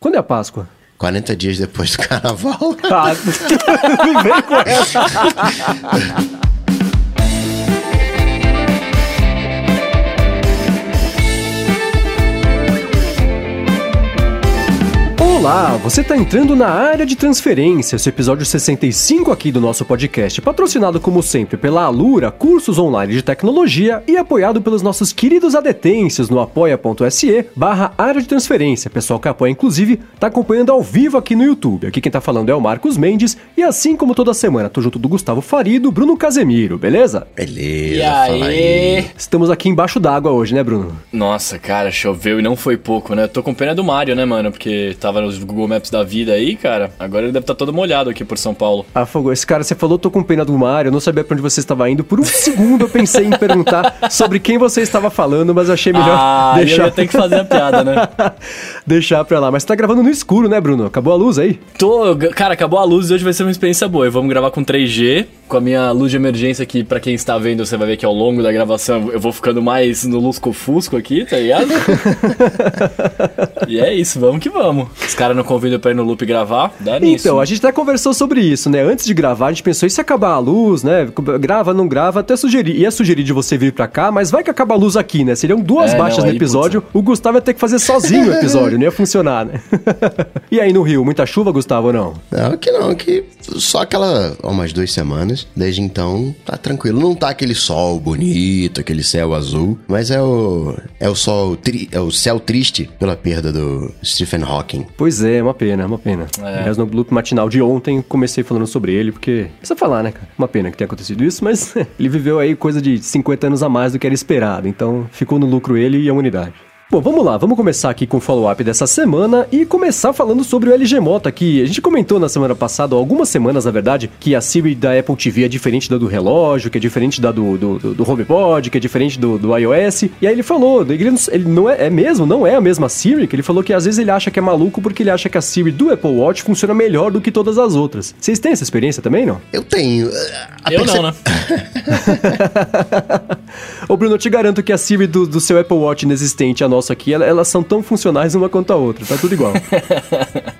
Quando é a Páscoa? 40 dias depois do carnaval. Ah, me vem com essa. Olá, você está entrando na área de transferência, esse episódio 65 aqui do nosso podcast, patrocinado como sempre pela Alura, cursos online de tecnologia e apoiado pelos nossos queridos adetêncios no apoia.se barra área de transferência. Pessoal que apoia, inclusive, está acompanhando ao vivo aqui no YouTube. Aqui quem está falando é o Marcos Mendes e assim como toda semana, tô junto do Gustavo Farido, Bruno Casemiro, beleza? Beleza, E aí? aí. Estamos aqui embaixo d'água hoje, né, Bruno? Nossa, cara, choveu e não foi pouco, né? Tô com pena do Mario, né, mano? Porque tava nos Google Maps da vida aí, cara. Agora ele deve estar todo molhado aqui por São Paulo. Ah, Fogo, esse cara, você falou, tô com pena do Mario, eu não sabia pra onde você estava indo. Por um segundo eu pensei em perguntar sobre quem você estava falando, mas eu achei melhor ah, eu deixar, ia ter que fazer a piada, né? deixar pra lá. Mas você tá gravando no escuro, né, Bruno? Acabou a luz aí? Tô, cara, acabou a luz e hoje vai ser uma experiência boa. Vamos gravar com 3G, com a minha luz de emergência aqui, pra quem está vendo, você vai ver que ao longo da gravação eu vou ficando mais no lusco-fusco aqui, tá ligado? e é isso, vamos que vamos. Os caras não convidam pra ir no loop gravar, dá nisso. Então, a gente até conversou sobre isso, né? Antes de gravar, a gente pensou, e se acabar a luz, né? Grava, não grava, até sugerir. Ia sugerir de você vir pra cá, mas vai que acaba a luz aqui, né? Seriam duas É, baixas não, no episódio, o Gustavo ia ter que fazer sozinho o episódio, não ia funcionar, né? e aí no Rio, muita chuva, Gustavo, ou não? Não, que não, que só aquela, ó, umas duas semanas. Desde então, tá tranquilo. Não tá aquele sol bonito, aquele céu azul, mas é o é o sol, tri, é o céu triste pela perda do Stephen Hawking. Pois é, uma pena, uma pena. É. Aliás, no loop matinal de ontem, comecei falando sobre ele, porque precisa falar, né, cara? Uma pena que tenha acontecido isso, mas ele viveu aí coisa de 50 anos a mais do que era esperado, então ficou no lucro ele e a humanidade. Bom, vamos lá, vamos começar aqui com o follow-up dessa semana e começar falando sobre o LG Moto aqui. A gente comentou na semana passada, algumas semanas na verdade, que a Siri da Apple TV é diferente da do relógio, que é diferente da do, do, do, do HomePod, que é diferente do, do iOS. E aí ele falou, ele, não- ele não é, é mesmo, não é a mesma Siri, que ele falou que às vezes ele acha que é maluco porque ele acha que a Siri do Apple Watch funciona melhor do que todas as outras. Vocês têm essa experiência também, não? Eu tenho. a Eu perce- não, né? Ô Bruno, eu te garanto que a Siri do, do seu Apple Watch inexistente a nossa aqui, ela- elas são tão funcionais uma quanto a outra, tá tudo igual.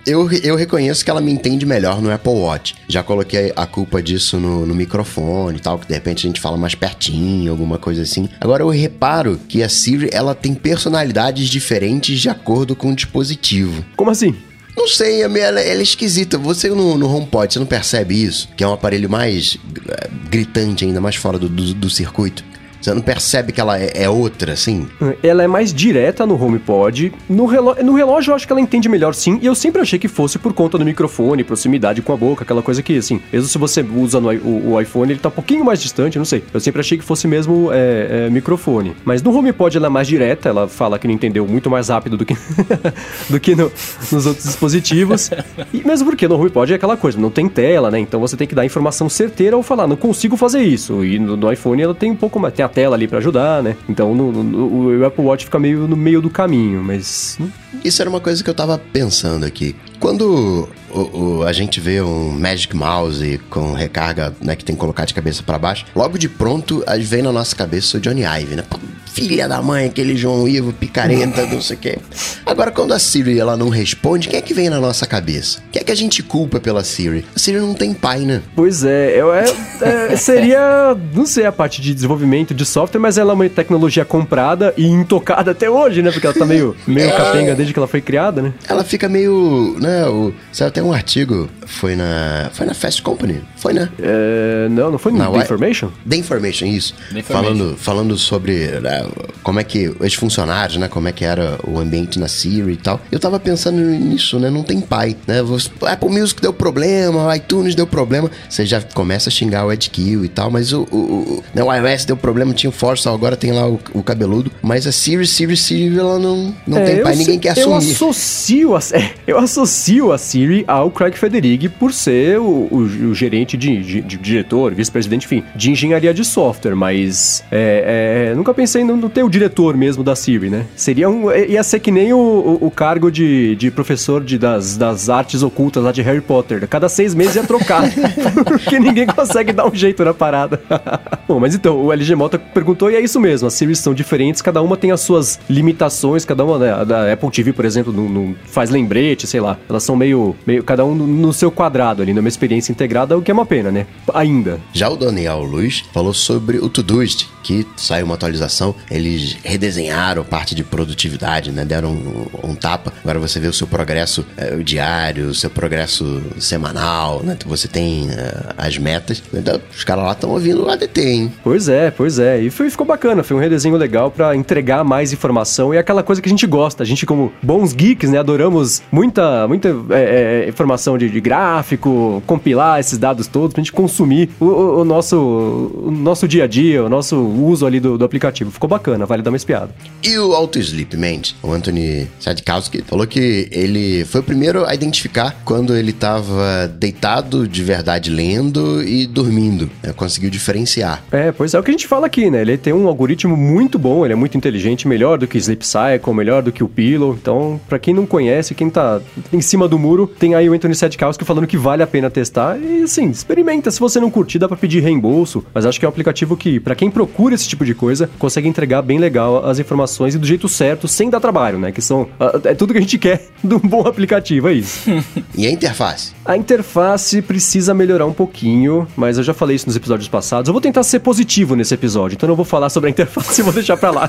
Eu, eu reconheço que ela me entende melhor no Apple Watch. Já coloquei a culpa disso no, no microfone e tal, que de repente a gente fala mais pertinho, alguma coisa assim. Agora eu reparo que a Siri, ela tem personalidades diferentes de acordo com o dispositivo. Como assim? Não sei, ela, ela é esquisita. Você no, no HomePod, você não percebe isso? Que é um aparelho mais eh, gritante ainda, mais fora do, do, do circuito. Você não percebe que ela é, é outra, assim? Ela é mais direta no HomePod. No, no relógio eu acho que ela entende melhor sim. E eu sempre achei que fosse por conta do microfone, proximidade com a boca, aquela coisa que, assim, mesmo se você usa no, o, o iPhone, ele tá um pouquinho mais distante, não sei. Eu sempre achei que fosse mesmo é, é, microfone. Mas no HomePod ela é mais direta, ela fala que não entendeu muito mais rápido do que, do que no- nos outros dispositivos. E mesmo porque no HomePod é aquela coisa, não tem tela, né? Então você tem que dar informação certeira ao falar, não consigo fazer isso. E no, no iPhone ela tem um pouco mais, tem a tela ali pra ajudar, né? Então no- no- o Apple Watch fica meio no meio do caminho, mas Isso era uma coisa que eu tava pensando aqui. Quando o- o- a gente vê um Magic Mouse com recarga, né, que tem que colocar de cabeça pra baixo, logo de pronto vem na nossa cabeça o Johnny Ive, né? Filha da mãe, aquele João Ivo, picareta, não sei o quê. Agora, quando a Siri ela não responde, quem é que vem na nossa cabeça? Quem é que a gente culpa pela Siri? A Siri não tem pai, né? Pois é, eu- é- é, seria, não sei a parte de desenvolvimento de software, mas ela é uma tecnologia comprada e intocada até hoje, né? Porque ela tá meio, meio capenga desde que ela foi criada, né? Ela fica meio, né, o, saiu até um artigo, foi na, foi na Fast Company, foi, né? É, não, não foi no Na The Information? The Information, isso. The Information. Falando, falando sobre né, como é que os funcionários, né? Como é que era o ambiente na Siri e tal. Eu tava pensando nisso, né? Não tem pai, né? Você- Apple Music deu problema, o iTunes deu problema. Você já começa a xingar o Ed Kill e tal, mas o, o, o, né, o iOS deu problema, tinha o Force, agora tem lá o, o cabeludo. Mas a Siri, Siri, Siri, ela não, não É, tem eu pai, ninguém quer eu assumir. Associo a, é, eu associo a Siri ao Craig Federighi por ser o, o- o gerente de, de- de diretor, vice-presidente, enfim, de engenharia de software, mas é, é, nunca pensei não, não ter o diretor mesmo da Siri, né? Seria um. ia ser que nem o, o, o cargo de, de professor de, das, das artes ocultas lá de Harry Potter. Cada seis meses ia trocar. porque ninguém consegue dar um jeito na parada. Bom, mas então, o LG Mota perguntou e é isso mesmo. As Series são diferentes, cada uma tem as suas limitações, cada uma, né? A da Apple TV, por exemplo, não, não faz lembrete, sei lá. Elas são meio. meio cada um no seu quadrado ali, numa experiência integrada, o que é uma pena, né? Ainda. Já o Daniel Luiz falou sobre o Todoist, que saiu uma atualização. Eles redesenharam parte de produtividade, né? Deram um, um tapa. Agora você vê o seu progresso é, o diário, o seu progresso semanal, né? Você tem uh, as metas. Então, os caras lá estão ouvindo o ADT, hein? Pois é, pois é. E foi, ficou bacana. Foi um redesenho legal para entregar mais informação e é aquela coisa que a gente gosta. A gente, como bons geeks, né? Adoramos muita, muita é, informação de, de, gráfico, compilar esses dados todos pra gente consumir o, o, o nosso, o nosso dia a dia, o nosso uso ali do, do, aplicativo. Ficou bacana, vale dar uma espiada. E o Auto Sleep Ment, o Anthony Sadkowski, falou que ele foi o primeiro a identificar quando ele estava deitado de verdade lendo e dormindo. Né? Conseguiu diferenciar. É, pois é o que a gente fala aqui, né? Ele tem um algoritmo muito bom, ele é muito inteligente, melhor do que Sleep Cycle, melhor do que o Pillow. Então, para quem não conhece, quem tá em cima do muro, tem aí o Anthony Sadkowski falando que vale a pena testar. E assim, experimenta. Se você não curtir, dá pra pedir reembolso. Mas acho que é um aplicativo que, para quem procura esse tipo de coisa, consegue entregar bem legal as informações e do jeito certo, sem dar trabalho, né? Que são. É tudo que a gente quer de um bom aplicativo, é isso. e a interface? A interface precisa melhorar um pouquinho, mas eu já falei isso nos episódios passados. Eu vou tentar ser positivo nesse episódio, então não vou falar sobre a interface e vou deixar pra lá.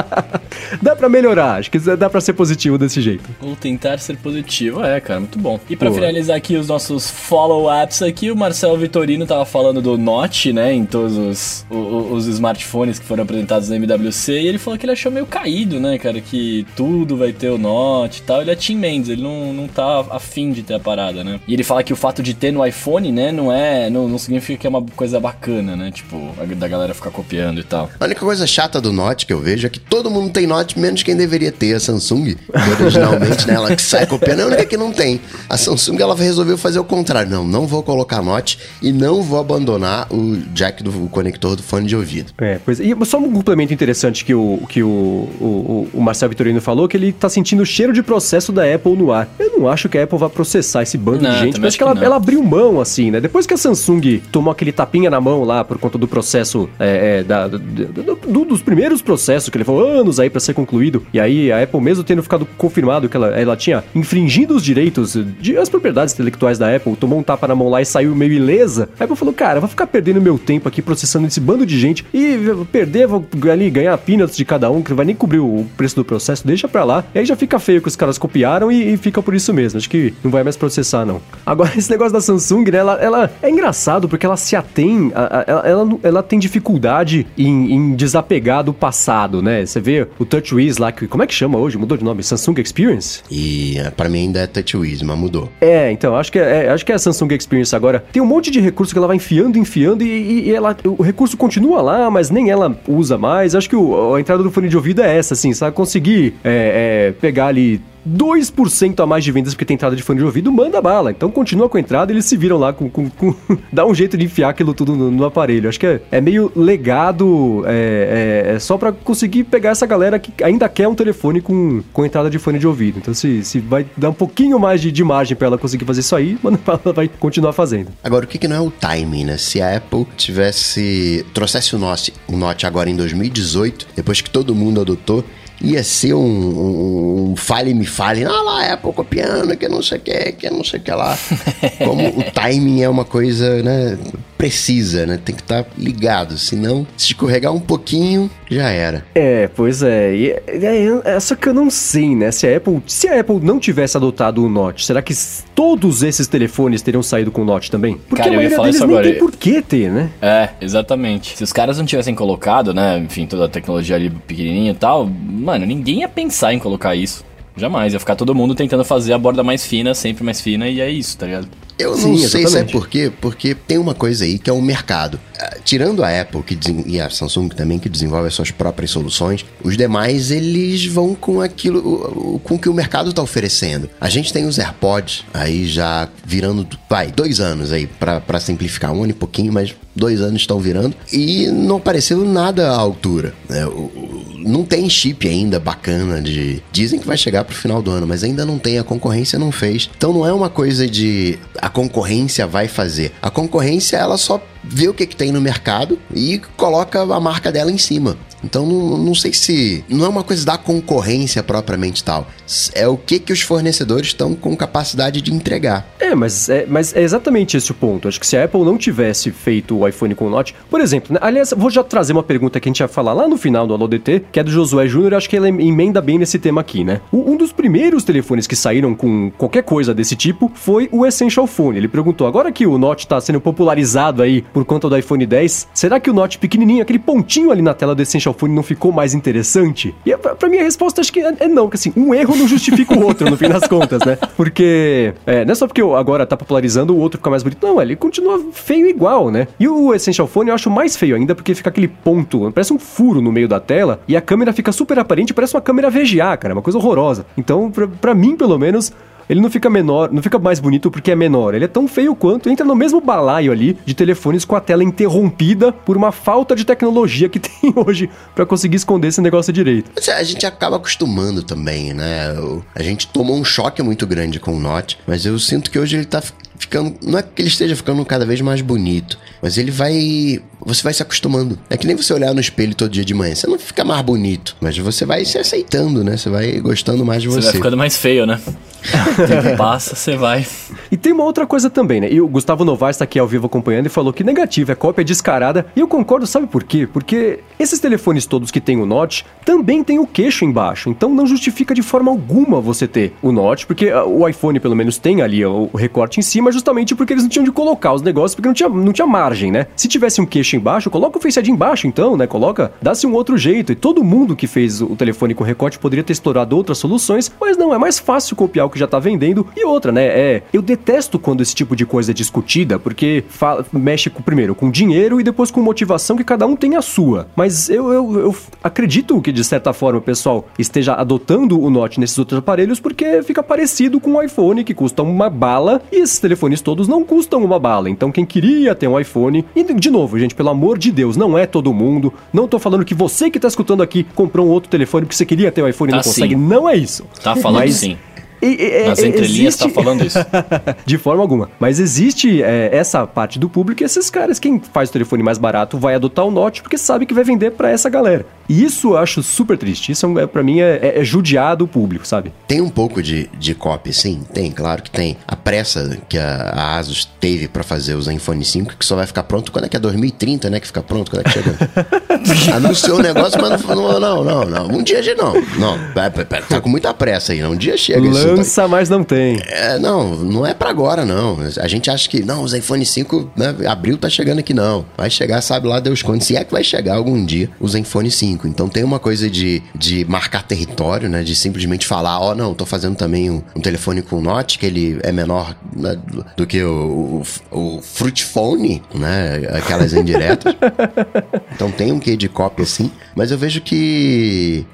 dá pra melhorar, acho que dá pra ser positivo desse jeito. Vou tentar ser positivo, é, cara, muito bom. E pra Pô. finalizar aqui os nossos follow-ups aqui, o Marcelo Vitorino tava falando do Note, né, em todos os, os, os smartphones que foram apresentados na MWC, e ele falou que ele achou meio caído, né, cara, que tudo vai ter o Note e tal. Ele é Tim Mendes, ele não, não tá afim de ter a parada, né? E ele fala que o fato de ter no iPhone, né, não é. Não, não significa que é uma coisa bacana, né? Tipo, da galera ficar copiando e tal. A única coisa chata do Note que eu vejo é que todo mundo tem Note, menos quem deveria ter a Samsung. Originalmente, né? Ela que sai copiando, é a única que não tem. A Samsung, ela resolveu fazer o contrário. Não, não vou colocar Note e não vou abandonar o jack do conector do fone de ouvido. É, pois E só um complemento interessante que o, que o, o, o Marcel Vitorino falou, que ele tá sentindo o cheiro de processo da Apple no ar. Eu não acho que a Apple vá processar esse bando não, gente, mas que, que ela, ela, abriu mão, assim, né? Depois que a Samsung tomou aquele tapinha na mão lá por conta do processo, é, é, da, do, do, dos primeiros processos que levou anos aí para ser concluído, e aí a Apple, mesmo tendo ficado confirmado que ela, ela tinha infringido os direitos, de, as propriedades intelectuais da Apple, tomou um tapa na mão lá e saiu meio ilesa, a Apple falou, cara, vou ficar perdendo meu tempo aqui processando esse bando de gente e perder, vou ali ganhar peanuts de cada um, que não vai nem cobrir o preço do processo, deixa pra lá. E aí já fica feio que os caras copiaram e, e fica por isso mesmo. Acho que não vai mais processar, não. Agora, esse negócio da Samsung, né? Ela, ela é engraçado porque ela se atém, a, a, ela, ela, tem dificuldade em, em, desapegar do passado, né? Você vê o TouchWiz lá, que, como é que chama hoje? Mudou de nome? Samsung Experience? E é, para mim ainda é TouchWiz, mas mudou. É, então, acho que é, é, acho que é a Samsung Experience agora. Tem um monte de recurso que ela vai enfiando, enfiando e, e ela, o recurso continua lá, mas nem ela usa mais. Acho que o, a entrada do fone de ouvido é essa, assim, sabe? Conseguir é, é, pegar ali 2% a mais de vendas porque tem entrada de fone de ouvido, manda bala. Então continua com a entrada eles se viram lá com. com, com dá um jeito de enfiar aquilo tudo no, no aparelho. Acho que é, é meio legado, é, é, é só para conseguir pegar essa galera que ainda quer um telefone com, com entrada de fone de ouvido. Então se, se vai dar um pouquinho mais de, de margem para ela conseguir fazer isso aí, manda ela vai continuar fazendo. Agora, o que, que não é o timing, né? Se a Apple tivesse. trouxesse o Note, o Note agora em 2018, depois que todo mundo adotou ia ser um, um, um fale-me fale, ah lá, Apple copiando, que não sei o que, que não sei o que lá. Como o timing é uma coisa, né, precisa, né? Tem que estar tá ligado, senão se escorregar um pouquinho, já era. É, pois é. E, é, é, é, só que eu não sei, né? Se a Apple, se a Apple não tivesse adotado o Note, será que todos esses telefones teriam saído com o Note também? Porque Cara, a maioria deles nem agora. tem por que ter, né? É, exatamente. Se os caras não tivessem colocado, né, enfim, toda a tecnologia ali pequenininha e tal, mano, ninguém ia pensar em colocar isso. Jamais, ia ficar todo mundo tentando fazer a borda mais fina, sempre mais fina, e é isso, tá ligado? Eu Sim, não sei se é exatamente. por quê, porque tem uma coisa aí que é o mercado. Ah, Tirando a Apple que e a Samsung também, que desenvolve as suas próprias soluções, os demais eles vão com aquilo, com o que o mercado está oferecendo. A gente tem os AirPods aí já virando, vai, dois anos aí, pra simplificar, um ano e pouquinho, mas dois anos estão virando, e não apareceu nada à altura. né? Não tem chip ainda bacana de. Dizem que vai chegar pro final do ano, mas ainda não tem, a concorrência não fez. Então não é uma coisa de a concorrência vai fazer. A concorrência ela só vê o que, que tem no mercado e coloca a marca dela em cima. Então não, não sei se. Não é uma coisa da concorrência propriamente tal. É o que, que os fornecedores estão com capacidade de entregar. É, mas é, mas é exatamente esse o ponto. Acho que se a Apple não tivesse feito o iPhone com o Note, por exemplo, né? aliás, vou já trazer uma pergunta que a gente vai falar lá no final do Alô DT, que é do Josué Júnior, acho que ele emenda bem nesse tema aqui, né? Um dos primeiros telefones que saíram com qualquer coisa desse tipo foi o Essential Phone. Ele perguntou: agora que o Note tá sendo popularizado aí por conta do iPhone 10, será que o Note pequenininho, aquele pontinho ali na tela do Essential Phone não ficou mais interessante? E pra, pra mim a resposta acho que é, é não, que assim, um erro não justifica o outro, no fim das contas, né? Porque é, não é só porque agora tá popularizando o outro fica mais bonito, não, ele continua feio igual, né? E o Essential Phone eu acho mais feio ainda porque fica aquele ponto, parece um furo no meio da tela e a câmera fica super aparente, parece uma câmera VGA, cara, uma coisa horrorosa. Então, pra, pra mim, pelo menos, ele não fica menor, não fica mais bonito porque é menor. Ele é tão feio quanto entra no mesmo balaio ali de telefones com a tela interrompida por uma falta de tecnologia que tem hoje pra conseguir esconder esse negócio direito. A gente acaba acostumando também, né? A gente tomou um choque muito grande com o Note, mas eu sinto que hoje ele tá ficando. Não é que ele esteja ficando cada vez mais bonito, mas ele vai. Você vai se acostumando. É que nem você olhar no espelho todo dia de manhã. Você não fica mais bonito, mas você vai se aceitando, né? Você vai gostando mais de Você você. vai ficando mais feio, né? O tempo passa, você vai. E tem uma outra coisa também, né? E o Gustavo Novaes tá aqui ao vivo acompanhando e falou que negativo, é cópia descarada. E eu concordo, sabe por quê? Porque esses telefones todos que tem o Note também tem o queixo embaixo. Então não justifica de forma alguma você ter o Note, porque ah, o iPhone pelo menos tem ali o recorte em cima, justamente porque eles não tinham de colocar os negócios, porque não tinha, não tinha margem, né? Se tivesse um queixo embaixo, coloca o Face ID embaixo então, né? Coloca, dá-se um outro jeito. E todo mundo que fez o telefone com recorte poderia ter explorado outras soluções, mas não, é mais fácil copiar o que já tá vendendo. E outra, né? É, eu detesto quando esse tipo de coisa é discutida, porque fala- mexe com, primeiro com dinheiro e depois com motivação que cada um tem a sua. Mas eu, eu, eu acredito que, de certa forma, o pessoal esteja adotando o Note nesses outros aparelhos porque fica parecido com o iPhone, que custa uma bala, e esses telefones todos não custam uma bala. Então, quem queria ter um iPhone. E, de novo, gente, pelo amor de Deus, não é todo mundo. Não tô falando que você que tá escutando aqui comprou um outro telefone porque você queria ter um iPhone e Tá não consegue. sim. Não é isso. Tá falando Mas- sim. E- e- Nas é- entrelinhas tá existe- falando isso. de forma alguma. Mas existe é, essa parte do público e esses caras, quem faz o telefone mais barato vai adotar o Note porque sabe que vai vender pra essa galera. E isso eu acho super triste. Isso é, pra mim é, é, é judiar do público, sabe? Tem um pouco de, de copy, sim, tem, claro que tem. A pressa que a, a Asus teve pra fazer o Zenfone 5, que só vai ficar pronto quando é que é 2030, né? Que fica pronto, quando é que chega? Anunciou o negócio, mas não, não, não, não. Um dia já não. Não, tá com muita pressa aí, não. Um dia chega isso. Lança, mas não tem. É, não, não é pra agora, não. A gente acha que, não, o Zenfone 5, né, abril tá chegando aqui, não. Vai chegar, sabe lá Deus quando, se é que vai chegar algum dia o Zenfone 5. Então tem uma coisa de, de marcar território, né, de simplesmente falar, ó, não, tô fazendo também um, um telefone com Note, que ele é menor né, do- que o, o, o Fruit Phone, né, aquelas indiretas. então tem um quê de cópia, sim, mas eu vejo que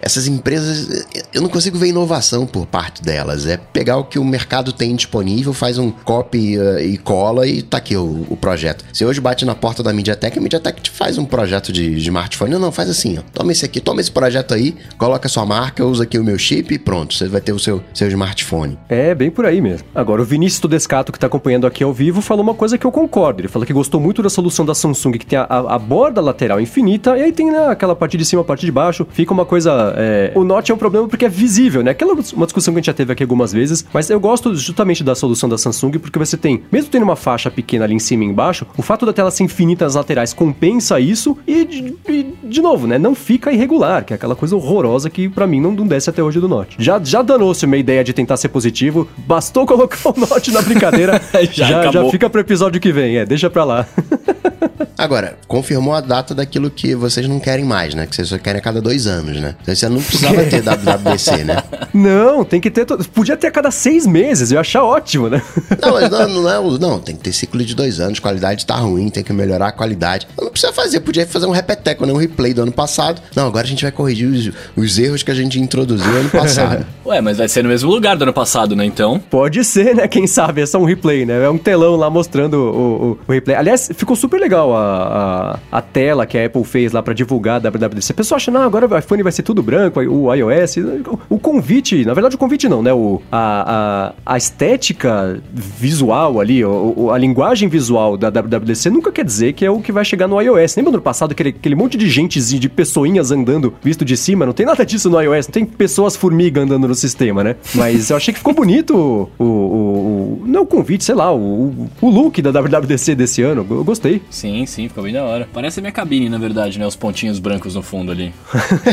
essas empresas, eu não consigo ver inovação por parte delas. É pegar o que o mercado tem disponível, faz um copy eh, e cola e tá aqui o, o projeto. Se hoje bate na porta da MediaTek, a MediaTek te faz um projeto de, de smartphone. Não, não, faz assim, ó. Toma esse aqui, toma esse projeto aí, coloca a sua marca, usa aqui o meu chip e pronto, você vai ter o seu, seu smartphone. É, bem por aí mesmo. Agora, o Vinícius Todescato, que tá acompanhando aqui ao vivo, falou uma coisa que eu concordo. Ele falou que gostou muito da solução da Samsung, que tem a, a- a borda lateral infinita, e aí tem né, aquela parte de cima, a parte de baixo. Fica uma coisa. É, O Note é um problema porque é visível, né? Aquela uma discussão que a gente já teve aqui algumas vezes, mas eu gosto justamente da solução da Samsung, porque você tem, mesmo tendo uma faixa pequena ali em cima e embaixo, o fato da tela ser infinita nas laterais compensa isso e, de, de novo, né? Não fica irregular, que é aquela coisa horrorosa que pra mim não, não desce até hoje do Note. Já, já danou-se uma ideia de tentar ser positivo, bastou colocar o Note na brincadeira, Já já, já fica pro episódio que vem, é, deixa pra lá. Agora, confirmou a data daquilo que vocês não querem mais, né? Que vocês só querem a cada dois anos, né? Então você não precisava ter WWDC, né? Não, tem que ter. To... Podia ter a cada seis meses, eu ia achar ótimo, né? Não, mas não, não é. Não, tem que ter ciclo de dois anos, qualidade tá ruim, tem que melhorar a qualidade. Não precisa fazer, podia fazer um repeteco, né? Um replay do ano passado. Não, agora a gente vai corrigir os, os erros que a gente introduziu ano passado. Ué, mas vai ser no mesmo lugar do ano passado, né? Então. Pode ser, né? Quem sabe? É só um replay, né? É um telão lá mostrando o, o, o replay. Aliás, ficou super legal a, a, a, tela que a Apple fez lá para divulgar a WWDC. A pessoa acha, não, agora o iPhone vai ser tudo branco, o iOS. O, o convite, na verdade, o convite não, né? O, a, a, a estética visual ali, o, a linguagem visual da WWDC nunca quer dizer que é o que vai chegar no iOS. Lembra no passado aquele, aquele monte de gente, de pessoinhas andando visto de cima? Não tem nada disso no iOS, não tem pessoas formiga andando no sistema, né? Mas eu achei que ficou bonito o, o, o não o convite, sei lá, o, o look da WWDC desse ano. Eu gostei. Sim, sim, ficou bem da hora. Parece a minha cabine, na verdade, né? Os pontinhos brancos no fundo ali.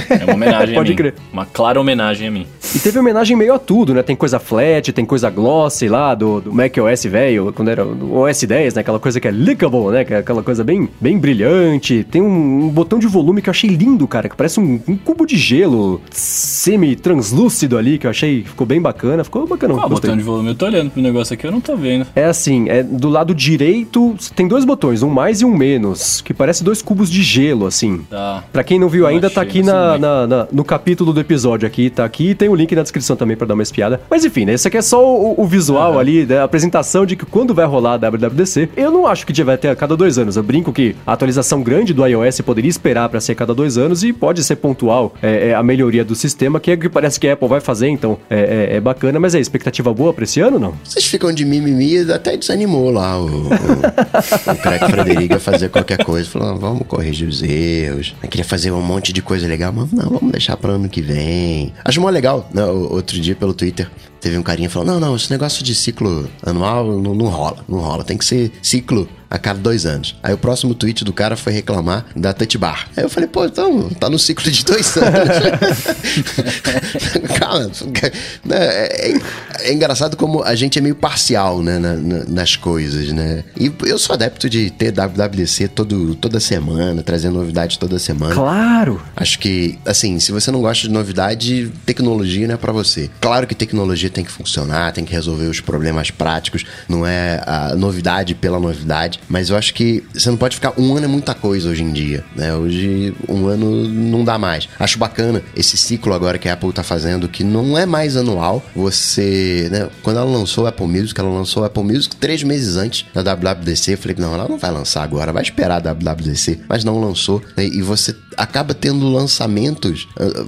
É uma homenagem Pode a mim. crer. Uma clara homenagem a mim. E teve homenagem meio a tudo, né? Tem coisa flat, tem coisa glossy lá do, do Mac OS velho, quando era o OS 10, né? Aquela coisa que é lickable, né? Que é aquela coisa bem, bem brilhante. Tem um, um botão de volume que eu achei lindo, cara, que parece um, um cubo de gelo semi-translúcido ali, que eu achei ficou bem bacana. Ficou bacana. Qual botão de volume? Eu tô olhando pro negócio aqui, eu não tô vendo. É assim, é do lado direito tem dois botões, um mais e um menos, que parece dois cubos de gelo, assim. Tá. Pra quem não viu Eu ainda, tá aqui na, na- na- no capítulo do episódio aqui, tá aqui, e tem o link na descrição também pra dar uma espiada. Mas enfim, né, esse aqui é só o, o visual ali, né, a apresentação de que quando vai rolar a WWDC, eu não acho que vai ter a cada dois anos. Eu brinco que a atualização grande do iOS poderia esperar pra ser a cada dois anos e pode ser pontual é, é, a melhoria do sistema, que é o que parece que a Apple vai fazer, então é, é- é bacana. Mas é expectativa boa pra esse ano, não? Vocês ficam de mimimi, até desanimou lá o, o, o Craig Frederico a fazer qualquer coisa. Falou, "Ah, vamos corrigir os erros. Eu queria fazer um monte de coisa legal, mas não, vamos deixar para ano que vem. Acho mó legal, né? Outro dia pelo Twitter teve um carinha falando, não, não, esse negócio de ciclo anual não, não rola, não rola. Tem que ser ciclo a cada dois anos. Aí o próximo tweet do cara foi reclamar da touch bar. Aí eu falei, pô, então, tá no ciclo de dois anos. Calma, né, é, é engraçado como a gente é meio parcial, né, na- na- nas coisas, né? E eu sou adepto de ter WWDC todo, toda semana, trazer novidades toda semana. Claro! Acho que, assim, se você não gosta de novidade, tecnologia não é pra você. Claro que tecnologia tem que funcionar, tem que resolver os problemas práticos, não é a novidade pela novidade, mas eu acho que você não pode ficar. Um ano é muita coisa hoje em dia, né? Hoje, um ano não dá mais. Acho bacana esse ciclo agora que a Apple tá fazendo, que não é mais anual. Você, né? Quando ela lançou o Apple Music, ela lançou o Apple Music três meses antes da WWDC. Eu falei, não, ela não vai lançar agora, vai esperar a WWDC, mas não lançou, né? E você acaba tendo lançamentos. ah,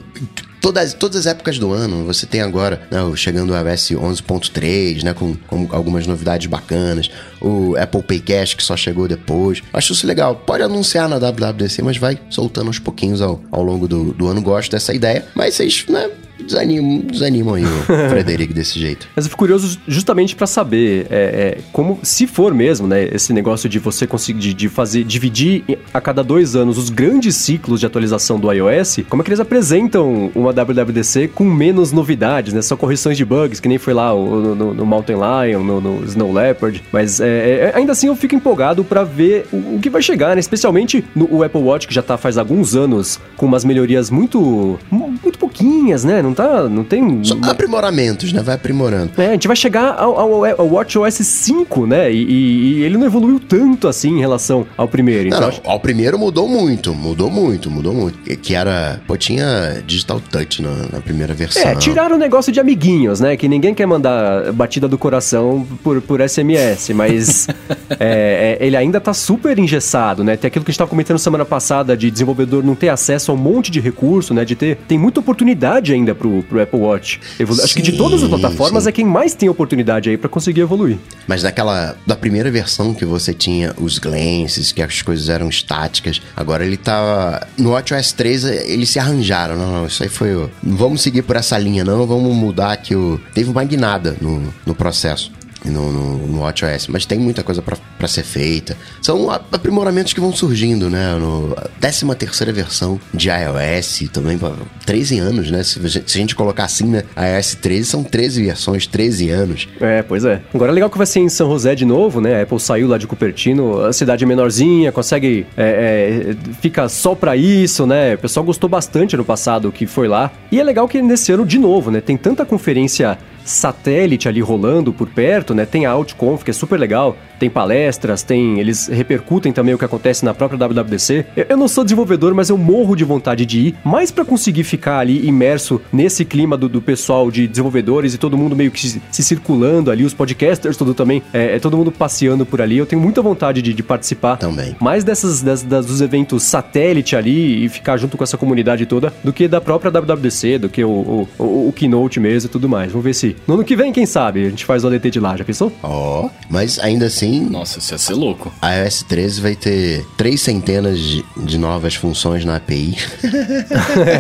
Todas, todas as épocas do ano, você tem agora, né, chegando o iOS 11.3, né, com, com algumas novidades bacanas, o Apple Pay Cash que só chegou depois. Acho isso legal. Pode anunciar na WWDC, mas vai soltando aos pouquinhos ao, ao longo do, do ano. Gosto dessa ideia, mas vocês, né, desanimam, desanimam aí o Frederico desse jeito. Mas eu fico curioso justamente pra saber é, é, como, se for mesmo, né, esse negócio de você conseguir de, de fazer, dividir a cada dois anos os grandes ciclos de atualização do iOS, como é que eles apresentam uma WWDC com menos novidades, né? Só correções de bugs, que nem foi lá o- no, no Mountain Lion, no, no Snow Leopard. Mas é, é, ainda assim eu fico empolgado pra ver o, o que vai chegar, né? Especialmente no Apple Watch, que já tá faz alguns anos com umas melhorias muito, muito pouquinhas, né? Não tá, não tem... Só aprimoramentos, né? Vai aprimorando. É, a gente vai chegar ao, ao, ao WatchOS 5, né? E, e- e ele não evoluiu tanto assim em relação ao primeiro. Então, Não, não, ao primeiro mudou muito, mudou muito, mudou muito. Que- Que era, pô, tinha Digital Touch na, na primeira versão. É, tiraram o negócio de amiguinhos, né? Que ninguém quer mandar batida do coração por, por SMS, mas é, é, ele ainda tá super engessado, né? Tem aquilo que a gente tava comentando semana passada de desenvolvedor não ter acesso a um monte de recurso, né? De ter. Tem muita oportunidade ainda pro, pro Apple Watch. Evolu- Acho que de todas as plataformas sim. é quem mais tem oportunidade aí pra conseguir evoluir. Mas daquela. Da primeira versão que você tinha os glances, que as coisas eram estáticas, agora ele tá. No WatchOS 3 eles se arranjaram. Não, não, isso aí foi. Não vamos seguir por essa linha, não. Vamos mudar aqui o. Teve uma guinada no, no processo. No, no, no WatchOS, mas tem muita coisa para ser feita. São aprimoramentos que vão surgindo, né? No 13 terceira versão de iOS, também 13 anos, né? Se, se, a gente colocar assim, né? iOS 13 são 13 versões, 13 anos. É, pois é. Agora é legal que vai ser em São José de novo, né? A Apple saiu lá de Cupertino, a cidade é menorzinha, consegue. É, é, fica só pra isso, né? O pessoal gostou bastante ano passado que foi lá. E é legal que nesse ano, de novo, né? Tem tanta conferência satélite ali rolando por perto, né? Tem a OutConf, que é super legal, tem palestras, tem. Eles repercutem também o que acontece na própria WWDC. Eu, não sou desenvolvedor, mas eu morro de vontade de ir, mais para conseguir ficar ali imerso nesse clima do, do, pessoal de desenvolvedores e todo mundo meio que se, se circulando ali, os podcasters, tudo também, é, é, todo mundo passeando por ali. Eu tenho muita vontade de, de participar. Também. Mais dessas, das, das, dos eventos satélite ali e ficar junto com essa comunidade toda, do que da própria WWDC, do que o, o, o, o Keynote mesmo e tudo mais. Vamos ver se no ano que vem, quem sabe, a gente faz o ODT de lá, já pensou? Ó, oh, mas ainda assim. Nossa, isso ia ser louco. A iOS 13 vai ter três centenas de, de novas funções na API.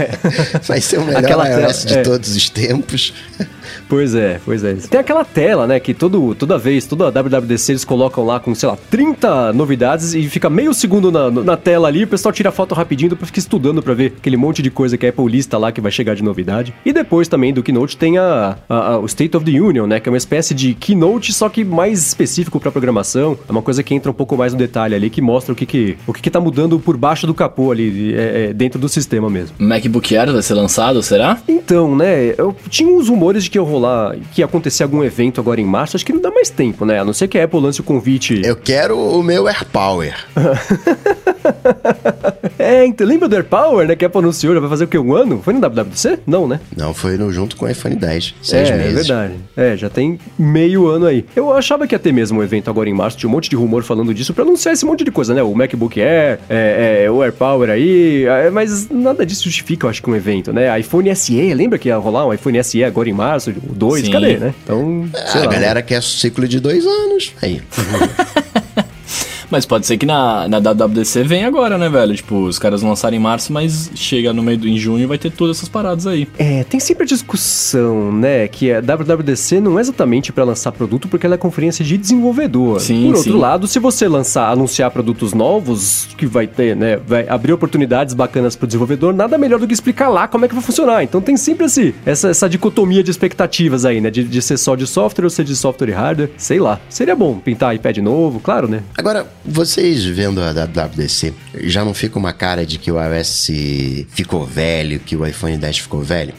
vai ser o melhor Aquela iOS tela, de é. todos os tempos. Pois é, pois é. Tem aquela tela, né, que todo, toda vez, toda a WWDC eles colocam lá com, sei lá, 30 novidades e fica meio segundo na, na tela ali, o pessoal tira foto rapidinho pra ficar estudando para ver aquele monte de coisa que a Apple lista lá que vai chegar de novidade. E depois também do Keynote tem a, a, a, State of the Union, né, que é uma espécie de Keynote, só que mais específico para programação. É uma coisa que entra um pouco mais no detalhe ali, que mostra o que que, o que, que tá mudando por baixo do capô ali, é, é, dentro do sistema mesmo. MacBook Air vai ser lançado, será? Então, né, eu tinha uns rumores de que ia rolar, que ia acontecer algum evento agora em março, acho que não dá mais tempo, né? A não ser que a Apple lance o convite. Eu quero o meu AirPower. é, então, lembra do AirPower, né? Que a Apple anunciou, já vai fazer o quê? Um ano? Foi no WWC? Não, né? Não, foi no, junto com o iPhone 10. Seis é, meses. É verdade. É, já tem meio ano aí. Eu achava que ia ter mesmo um evento agora em março, tinha um monte de rumor falando disso pra anunciar esse monte de coisa, né? O MacBook Air, é, é, o AirPower aí, é, mas nada disso justifica, eu acho que um evento, né? iPhone SE, lembra que ia rolar um iPhone SE agora em março, o 2, Sim. cadê, né? Então, a lá, galera né? quer ciclo de dois anos. Aí. Mas pode ser que na, na WWDC venha agora, né, velho? Tipo, os caras lançarem em março, mas chega no meio do, em junho e vai ter todas essas paradas aí. É, tem sempre a discussão, né? Que a WWDC não é exatamente para lançar produto porque ela é conferência de desenvolvedor. Sim, Por outro sim. lado, se você lançar, anunciar produtos novos, que vai ter, né? Vai abrir oportunidades bacanas pro desenvolvedor, nada melhor do que explicar lá como é que vai funcionar. Então tem sempre esse, essa, essa dicotomia de expectativas aí, né? De, de ser só de software ou ser de software e hardware. Sei lá. Seria bom pintar iPad novo, claro, né? Agora, vocês vendo a WWDC, já não fica uma cara de que o iOS ficou velho, que o iPhone 10 ficou velho?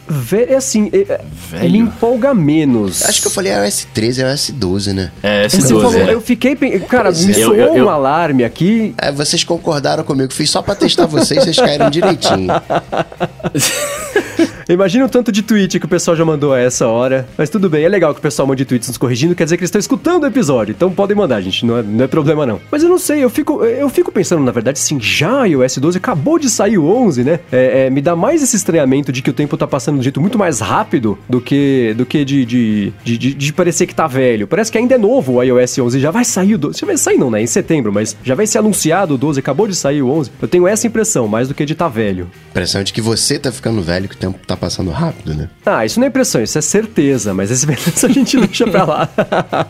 É assim, é, é, me empolga menos. Acho que eu falei iOS 13 e iOS 12, né? É, iOS 12. Falou, é. Eu fiquei, cara, me soou eu, eu, um alarme aqui. É, vocês concordaram comigo, fiz só pra testar vocês, vocês caíram direitinho. Imagina o tanto de tweet que o pessoal já mandou a essa hora. Mas tudo bem, é legal que o pessoal mande tweets nos corrigindo, quer dizer que eles estão escutando o episódio. Então podem mandar, gente, não é, não é problema não. Mas eu não sei, eu fico, eu fico pensando, na verdade, sim, já o iOS 12 acabou de sair o 11, né? É, é, me dá mais esse estranhamento de que o tempo tá passando de um jeito muito mais rápido do que, do que de, de, de, de, de parecer que tá velho. Parece que ainda é novo o iOS 11, já vai sair o 12. Já vai sair não, né? Em setembro, mas já vai ser anunciado o 12, acabou de sair o 11. Eu tenho essa impressão, mais do que de tá velho. Impressão de que você tá ficando velho, que o tempo tá passando rápido, né? Ah, isso não é impressão, isso é certeza, mas esse beleza a gente deixa pra lá.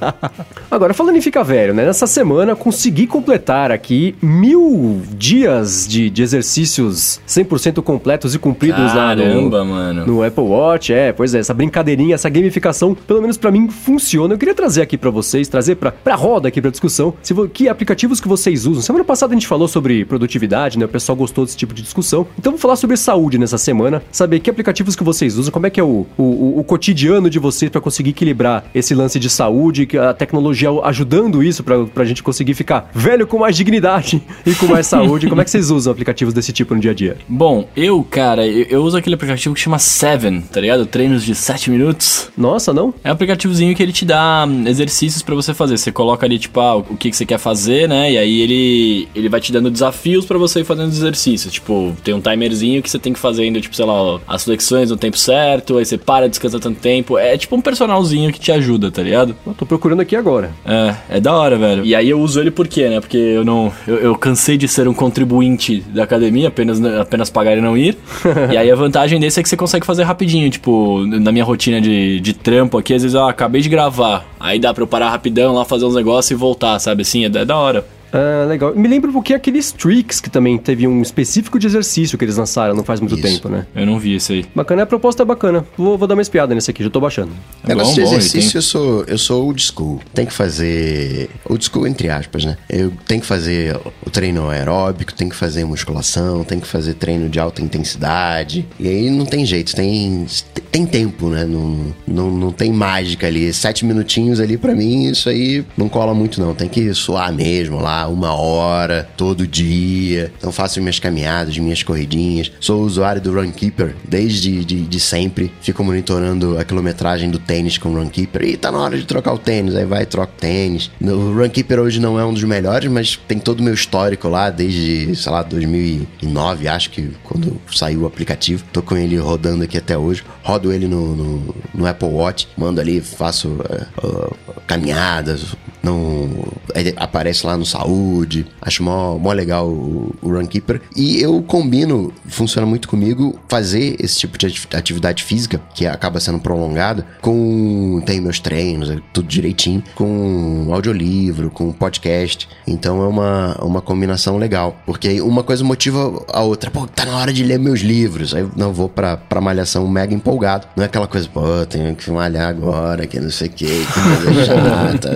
Agora, falando em ficar velho, né? Nessa semana consegui completar aqui mil dias de, de exercícios 100% completos e cumpridos Caramba, lá no, mano. no Apple Watch. É, pois é, essa brincadeirinha, essa gamificação, pelo menos para mim, funciona. Eu queria trazer aqui para vocês, trazer pra, pra roda aqui pra discussão, se, que aplicativos que vocês usam. Semana passada a gente falou sobre produtividade, né? O pessoal gostou desse tipo de discussão. Então vou falar sobre saúde nessa semana, saber que aplicativos que vocês usam, como é que é o, o, o cotidiano de vocês para conseguir equilibrar esse lance de saúde, que a tecnologia ajudando isso pra, pra gente conseguir ficar velho com mais dignidade e com mais saúde. Como é que vocês usam aplicativos desse tipo no dia a dia? Bom, eu, cara, eu, eu uso aquele aplicativo que chama Seven, tá ligado? Treinos de 7 minutos. Nossa, não? É um aplicativozinho que ele te dá hum, exercícios para você fazer. Você coloca ali, tipo, ah, o que, que você quer fazer, né? E aí ele, ele vai te dando desafios para você ir fazendo exercícios. Tipo, tem um timerzinho que você tem que fazer ainda, tipo, sei lá, as repetições no tempo certo, aí você para, descansa tanto tempo. É tipo um personalzinho que te ajuda, tá ligado? Eu tô procurando aqui agora. É, é da hora, velho. E aí eu uso ele por quê, né? Porque eu não. Eu, eu cansei de ser um contribuinte da academia, apenas, apenas pagar e não ir. e aí a vantagem desse é que você consegue fazer rapidinho. Tipo, na minha rotina de, de trampo aqui, às vezes eu ah, acabei de gravar. Aí dá pra eu parar rapidão lá, fazer uns negócios e voltar, sabe? Assim, é, é da hora. Ah, legal. Me lembra um pouquinho aqueles Tricks, que também teve um específico de exercício que eles lançaram não faz muito Isso. tempo, né? Eu não vi esse aí. Bacana, a proposta é bacana. Vou, vou dar uma espiada nesse aqui, já tô baixando. É Negócio de exercício, tem... eu, sou, eu sou old school. Tem que fazer. Old school, entre aspas, né? Eu tenho que fazer o treino aeróbico, tem que fazer musculação, tem que fazer treino de alta intensidade. E aí não tem jeito, tem, tem tempo, né? Não, não, não tem mágica ali. Sete minutinhos ali, para mim, isso aí não cola muito, não. Tem que suar mesmo lá uma hora, todo dia. Então faço minhas caminhadas, minhas corridinhas. Sou usuário do Runkeeper desde de, de sempre. Fico monitorando a quilometragem do tênis com o Runkeeper. E tá na hora de trocar o tênis. Aí vai troca o tênis. O Runkeeper hoje não é um dos melhores, mas tem todo o meu histórico lá desde, sei lá, 2009, acho que quando saiu o aplicativo. Tô com ele rodando aqui até hoje. Rodo ele no, no, no Apple Watch. Mando ali, faço uh, uh, caminhadas. Não, aparece lá no saúde. Acho mó, mó legal o, o Runkeeper. E eu combino, funciona muito comigo, fazer esse tipo de atividade física, que acaba sendo prolongada, com. Tem meus treinos, é tudo direitinho, com audiolivro, com podcast. Então é uma, uma combinação legal. Porque uma coisa motiva a outra. Pô, tá na hora de ler meus livros. Aí não vou pra, pra malhação mega empolgado. Não é aquela coisa, pô, tenho que malhar agora, que não sei o que, que coisa chata.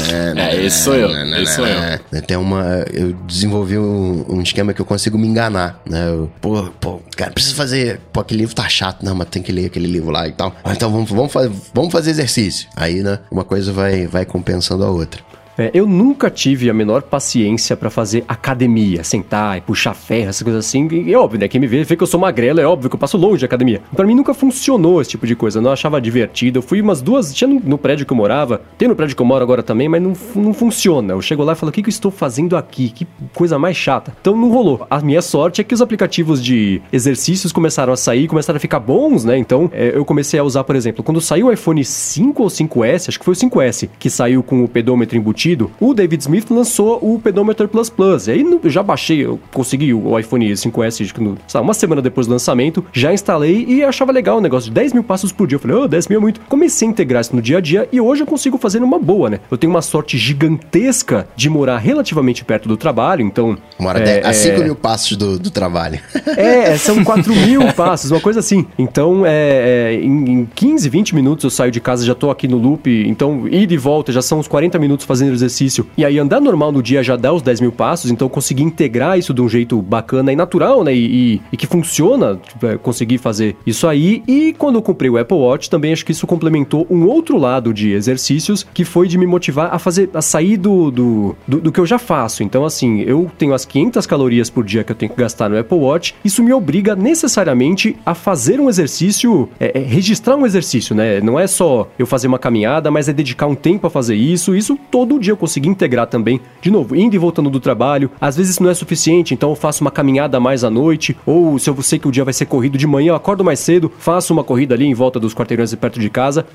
né, é, esse sou eu. Esse sou eu. Tem uma eu desenvolvi um, um, esquema que eu consigo me enganar, né? Eu, pô, pô, cara, preciso fazer. Pô, aquele livro tá chato, não, mas tem que ler aquele livro lá e tal. Ah, então vamos, vamos, fazer, vamos fazer exercício. Aí, né? Uma coisa vai, vai compensando a outra. É, eu nunca tive a menor paciência para fazer academia, sentar e puxar ferro, essas coisas assim. E é óbvio, né? Quem me vê vê que eu sou magrelo, é óbvio que eu passo longe da academia. Para mim nunca funcionou esse tipo de coisa, eu não achava divertido. Eu fui umas duas, tinha no, no, prédio que eu morava, tem no prédio que eu moro agora também, mas não, não funciona. Eu chego lá e falo, o que, que eu estou fazendo aqui? Que coisa mais chata. Então não rolou. A minha sorte é que os aplicativos de exercícios começaram a sair, começaram a ficar bons, né? Então é, eu comecei a usar, por exemplo, quando saiu o iPhone 5 ou 5S, acho que foi o 5S, que saiu com o pedômetro embutido, o David Smith lançou o Pedometer Plus Plus. E aí eu já baixei, eu consegui o iPhone 5S no, sabe, uma semana depois do lançamento, já instalei e achava legal o negócio de 10 mil passos por dia. Eu falei, oh, 10 mil é muito. Comecei a integrar isso no dia a dia e hoje eu consigo fazer numa boa, né? Eu tenho uma sorte gigantesca de morar relativamente perto do trabalho, então. Mora é, a 5 é... mil passos do, do trabalho. É, são 4 mil passos, uma coisa assim. Então, é, é, em, em 15, 20 minutos eu saio de casa, já tô aqui no loop. Então, ida e volta já são uns 40 minutos fazendo exercício. E aí andar normal no dia já dá os 10 mil passos, então conseguir integrar isso de um jeito bacana e natural, né? E, e, e que funciona, tipo, é, conseguir fazer isso aí. E quando eu comprei o Apple Watch, também acho que isso complementou um outro lado de exercícios, que foi de me motivar a fazer, a sair do, do, do, do que eu já faço. Então, assim, eu tenho as 500 calorias por dia que eu tenho que gastar no Apple Watch, isso me obriga necessariamente a fazer um exercício, é, é, registrar um exercício, né? Não é só eu fazer uma caminhada, mas é dedicar um tempo a fazer isso. Isso todo dia eu consegui integrar também. De novo, indo e voltando do trabalho. Às vezes não é suficiente, então eu faço uma caminhada mais à noite. Ou se eu sei que o dia vai ser corrido de manhã, eu acordo mais cedo, faço uma corrida ali em volta dos quarteirões perto de casa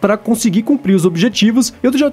para conseguir cumprir os objetivos. Eu já.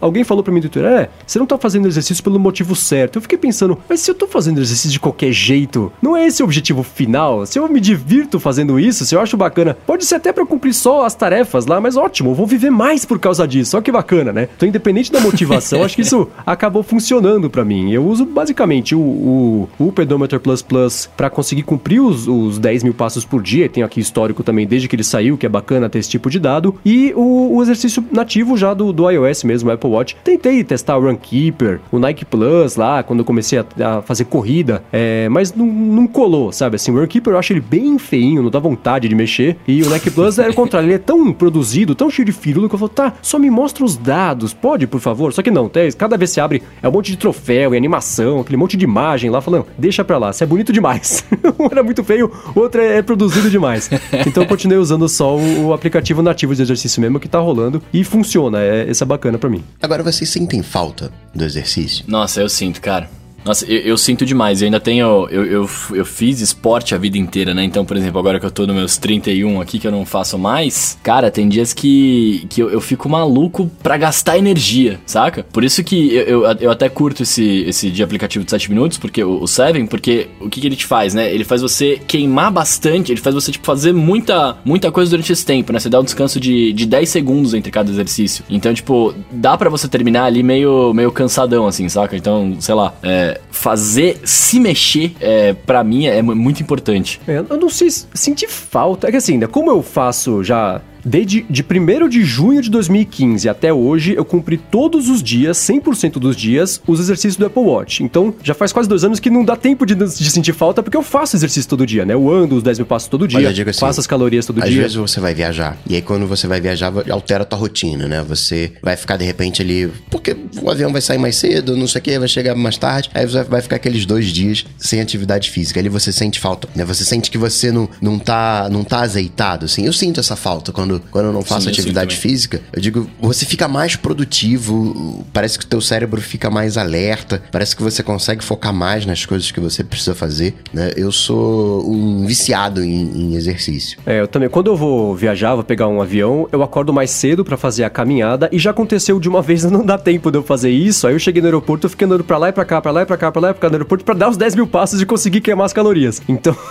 Alguém falou para mim do Twitter, é, você não tá fazendo exercício pelo motivo certo. Eu fiquei pensando, mas se eu tô fazendo exercício de qualquer jeito, não é esse o objetivo final? Se eu me divirto fazendo isso, se eu acho bacana, pode ser até para cumprir só as tarefas lá, mas ótimo, eu vou viver mais por causa disso. Olha que bacana, né? Então, independente da motivação, acho que isso acabou funcionando para mim. Eu uso basicamente o, o, o Pedometer Plus Plus para conseguir cumprir os, os 10 mil passos por dia. Tenho aqui histórico também desde que ele saiu, que é bacana ter esse tipo de dado. E o, o exercício nativo já do, do iOS mesmo, Apple Watch. Tentei testar o Runkeeper, o Nike Plus lá, quando eu comecei a, a fazer corrida, é, mas não, não colou, sabe? Assim, o Runkeeper eu acho ele bem feinho, não dá vontade de mexer. E o Nike Plus é o contrário, ele é tão produzido, tão cheio de firula que eu falo, tá, só me mostra os dados, pode, por favor? Só que não, cada vez se abre é um monte de troféu e animação, aquele monte de imagem lá, falando, deixa pra lá, isso é bonito demais. um era muito feio, o outro é, é produzido demais. Então eu continuei usando só o, o, aplicativo nativo de exercício mesmo que tá rolando e funciona, é, isso é bacana pra mim. Agora vocês sentem falta do exercício? Nossa, eu sinto, cara. Nossa, eu, eu, sinto demais. Eu ainda tenho. Eu, eu, eu, fiz esporte a vida inteira, né? Então, por exemplo, agora que eu tô nos meus 31 aqui, que eu não faço mais, cara, tem dias que, que eu, eu fico maluco pra gastar energia, saca? Por isso que eu, eu, eu até curto esse, esse de aplicativo de 7 minutos, porque o, o porque o que, que ele te faz, né? Ele faz você queimar bastante, ele faz você, tipo, fazer muita, muita coisa durante esse tempo, né? Você dá um descanso de, de 10 segundos entre cada exercício. Então, tipo, dá para você terminar ali meio, meio cansadão, assim, saca? Então, sei lá, é, fazer se mexer, é, para mim, é muito importante. É, eu não sei sentir falta. É que assim, né, como eu faço já Desde de 1 de junho de 2015 até hoje, eu cumpri todos os dias, 100% dos dias, os exercícios do Apple Watch. Então, já faz quase dois anos que não dá tempo de, de sentir falta, porque eu faço exercício todo dia, né? Eu ando os 10 mil passos todo dia, assim, faço as calorias todo às dia. Às vezes você vai viajar, e aí quando você vai viajar, altera a tua rotina, né? Você vai ficar de repente ali, porque o avião vai sair mais cedo, não sei o que, vai chegar mais tarde, aí você vai ficar aqueles dois dias sem atividade física. Ali você sente falta, né? Você sente que você não, não, tá, não tá azeitado, assim. Eu sinto essa falta quando, quando eu não faço Sim, atividade eu física, eu digo, você fica mais produtivo, parece que o teu cérebro fica mais alerta, parece que você consegue focar mais nas coisas que você precisa fazer, né? Eu sou um viciado em, em exercício. É, eu também. Quando eu vou viajar, vou pegar um avião, eu acordo mais cedo para fazer a caminhada e já aconteceu de uma vez não dá tempo de eu fazer isso. Aí eu cheguei no aeroporto, eu fiquei andando pra lá e pra cá, pra lá e pra cá, pra lá e pra cá no aeroporto pra dar os 10 mil passos e conseguir queimar as calorias. Então.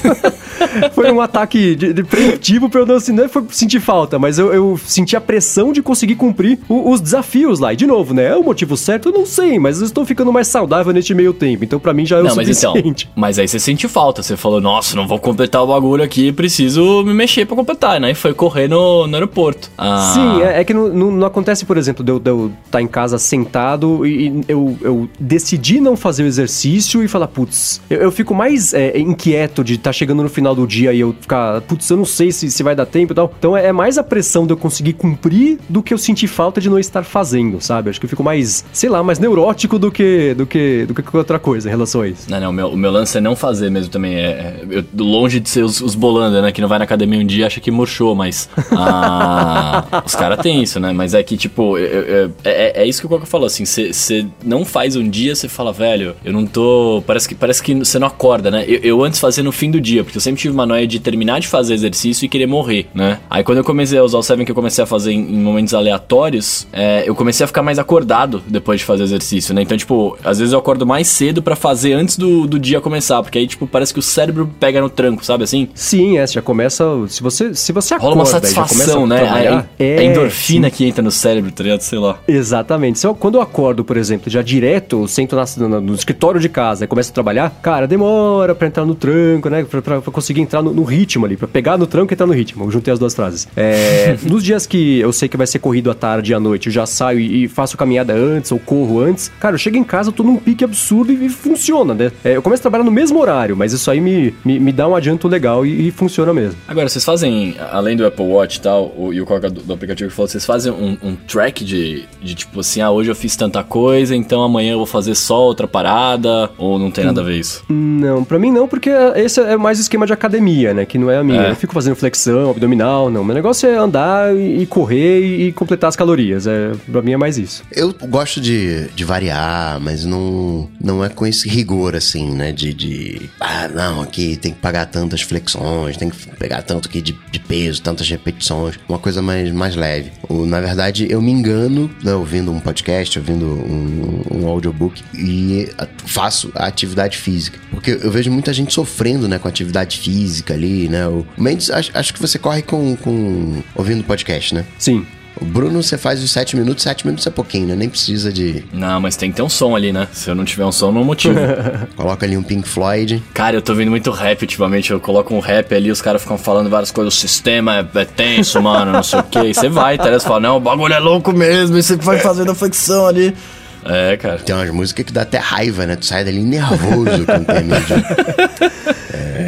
foi um ataque de, de preventivo pra eu não, assim, não foi sentir falta, mas eu, eu senti a pressão de conseguir cumprir o, os desafios lá. E de novo, né? É o motivo certo? Eu não sei, mas eu estou ficando mais saudável neste meio tempo. Então para mim já é não, o então, suficiente. Então, mas aí você sentiu falta. Você falou, nossa, não vou completar o bagulho aqui, preciso me mexer para completar, né? E foi correr no, no aeroporto. Ah. Sim, é, é que não, não, não, acontece, por exemplo, de eu estar tá em casa sentado e, e eu, eu decidi não fazer o exercício e falar, putz, eu, eu fico mais é, inquieto de estar tá chegando no final do dia e eu ficar, putz, eu não sei se, se vai dar tempo e tal. Então é, é mais a pressão de eu conseguir cumprir do que eu sentir falta de não estar fazendo, sabe? Acho que eu fico mais, sei lá, mais neurótico do que do que do que outra coisa em relação a isso. Não, não, o meu, o meu lance é não fazer mesmo também. É, é eu, longe de ser os, os né? Que não vai na academia um dia acha que murchou, mas. Ah, os caras têm isso, né? Mas é que, tipo, eu, é, é isso que o Coca falou, assim, você não faz um dia, você fala, velho, eu não tô. Parece que parece que você não acorda, né? Eu, eu antes fazia no fim do dia, porque eu sempre tive uma noia de terminar de fazer exercício e querer morrer, né? Aí quando eu comecei a usar o Seven, que eu comecei a fazer em, em momentos aleatórios, é, eu comecei a ficar mais acordado depois de fazer exercício, né? Então, tipo, às vezes eu acordo mais cedo para fazer antes do, do dia começar, porque aí, tipo, parece que o cérebro pega no tranco, sabe assim? Sim, é, já começa. Se você, se você acorda, Rola uma satisfação, né? A, é, a endorfina sim. que entra no cérebro, tá ligado? Sei lá. Exatamente. Se eu, quando eu acordo, por exemplo, já direto, sento na, no, no, escritório de casa e começo a trabalhar, cara, demora pra entrar no tranco, né? Pra, pra, pra conseguir entrar no, no, ritmo ali, pra pegar no tranco e entrar no ritmo. Eu juntei as duas frases. É, nos dias que eu sei que vai ser corrido à tarde e à noite, eu já saio e, e faço caminhada antes ou corro antes, cara, eu chego em casa, eu tô num pique absurdo e, e funciona, né? É, eu começo a trabalhar no mesmo horário, mas isso aí me, me, me dá um adianto legal e, e, funciona mesmo. Agora, vocês fazem, além do Apple Watch e tal, o, e o Coca do, do, aplicativo que falou, vocês fazem um, um track de, de tipo assim, ah, hoje eu fiz tanta coisa, então amanhã eu vou fazer só outra parada, ou não tem nada a ver isso? Não, pra mim não, porque esse é mais o esquema de academia, né? Que não é a minha. É. Eu fico fazendo flexão, abdominal, não. Meu negócio é andar e, correr e, e, completar as calorias. É, pra mim é mais isso. Eu gosto de, de variar, mas não, não é com esse rigor, assim, né? De, de. Ah, não, aqui tem que pagar tantas flexões, tem que pegar tanto aqui de, de peso, tantas repetições. Uma coisa mais, mais leve. O, na verdade, eu me engano, né, ouvindo um podcast, ouvindo um, um audiobook e faço a atividade física. Porque eu vejo muita gente sofrendo, né, com atividade física ali, né? O Mendes, acho, acho que você corre com, com ouvindo podcast, né? Sim. O Bruno, você faz os 7 minutos, 7 minutos é pouquinho, né? Nem precisa de. Não, mas tem que ter um som ali, né? Se eu não tiver um som, não motivo. Coloca ali um Pink Floyd. Cara, eu tô vendo muito rap ultimamente. Eu coloco um rap ali, os caras ficam falando várias coisas. O sistema é, é tenso, mano, não sei o quê. E você vai, tá? Você fala, não, o bagulho é louco mesmo. E você vai fazendo a flexão ali. É, cara. Tem umas músicas que dá até raiva, né? Tu sai dali nervoso quando termina de... É.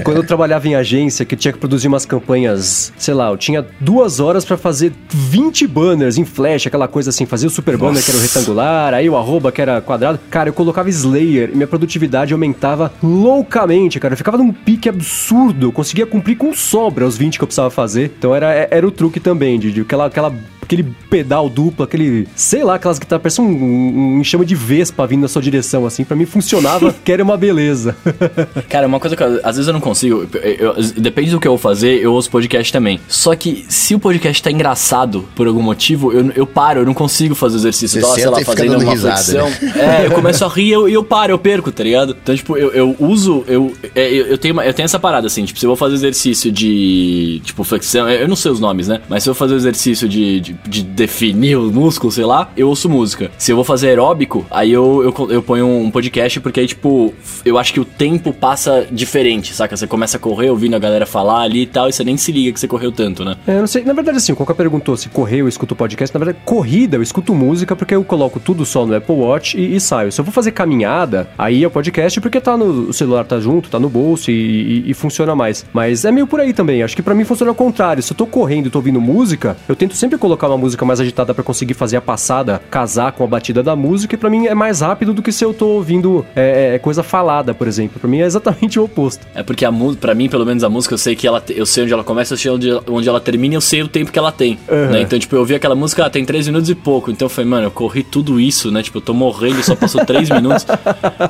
Quando eu trabalhava em agência, que tinha que produzir umas campanhas, sei lá, eu tinha duas horas para fazer 20 banners em flash, aquela coisa assim, fazia o super banner Nossa. que era o retangular, aí o arroba que era quadrado. Cara, eu colocava Slayer e minha produtividade aumentava loucamente, cara. Eu ficava num pique absurdo. Eu conseguia cumprir com sobra os 20 que eu precisava fazer. Então era, era o truque também, de, de aquela, aquela aquele pedal duplo, aquele, sei lá, aquelas guitarras, parece um, um, um chama de Vespa vindo na sua direção, assim, para mim funcionava, que era uma beleza. Cara, uma coisa que às vezes eu não consigo, eu, eu, depende do que eu vou fazer, eu ouço podcast também. Só que se o podcast tá engraçado por algum motivo, eu, eu paro, eu não consigo fazer o exercício, Você tô, sei lá, fazendo uma risada, flexão. Né? É, eu começo a rir e eu, eu paro, eu perco, tá ligado? Então, tipo, eu, eu uso, eu, é, eu, eu, tenho uma, eu tenho essa parada, assim, tipo, se eu vou fazer exercício de, tipo, flexão, eu não sei os nomes, né? Mas se eu fazer exercício de, de, de definir o músculo, sei lá, eu ouço música. Se eu vou fazer aeróbico, aí eu, eu, eu ponho um podcast, porque aí, tipo, eu acho que o tempo passa diferente, saca? Você começa a correr ouvindo a galera falar ali e tal, e você nem se liga que você correu tanto, né? É, eu não sei. Na verdade, assim, o Coca perguntou se correr eu escuto podcast. Na verdade, corrida eu escuto música, porque eu coloco tudo só no Apple Watch e, e saio. Se eu vou fazer caminhada, aí é o podcast, porque tá no o celular tá junto, tá no bolso e, e, e funciona mais. Mas é meio por aí também. Acho que para mim funciona ao contrário. Se eu tô correndo e tô ouvindo música, eu tento sempre colocar uma música mais agitada para conseguir fazer a passada, casar com a batida da música, e pra mim é mais rápido do que se eu tô ouvindo é, é, coisa falada, por exemplo. Pra mim é exatamente o oposto. É porque a música, pra mim, pelo menos a música, eu sei que ela eu sei onde ela começa, eu sei onde, onde ela termina e eu sei o tempo que ela tem. Uhum. Né? Então, tipo, eu ouvi aquela música, ah, tem 3 minutos e pouco. Então eu falei, mano, eu corri tudo isso, né? Tipo, eu tô morrendo, só passou 3 minutos.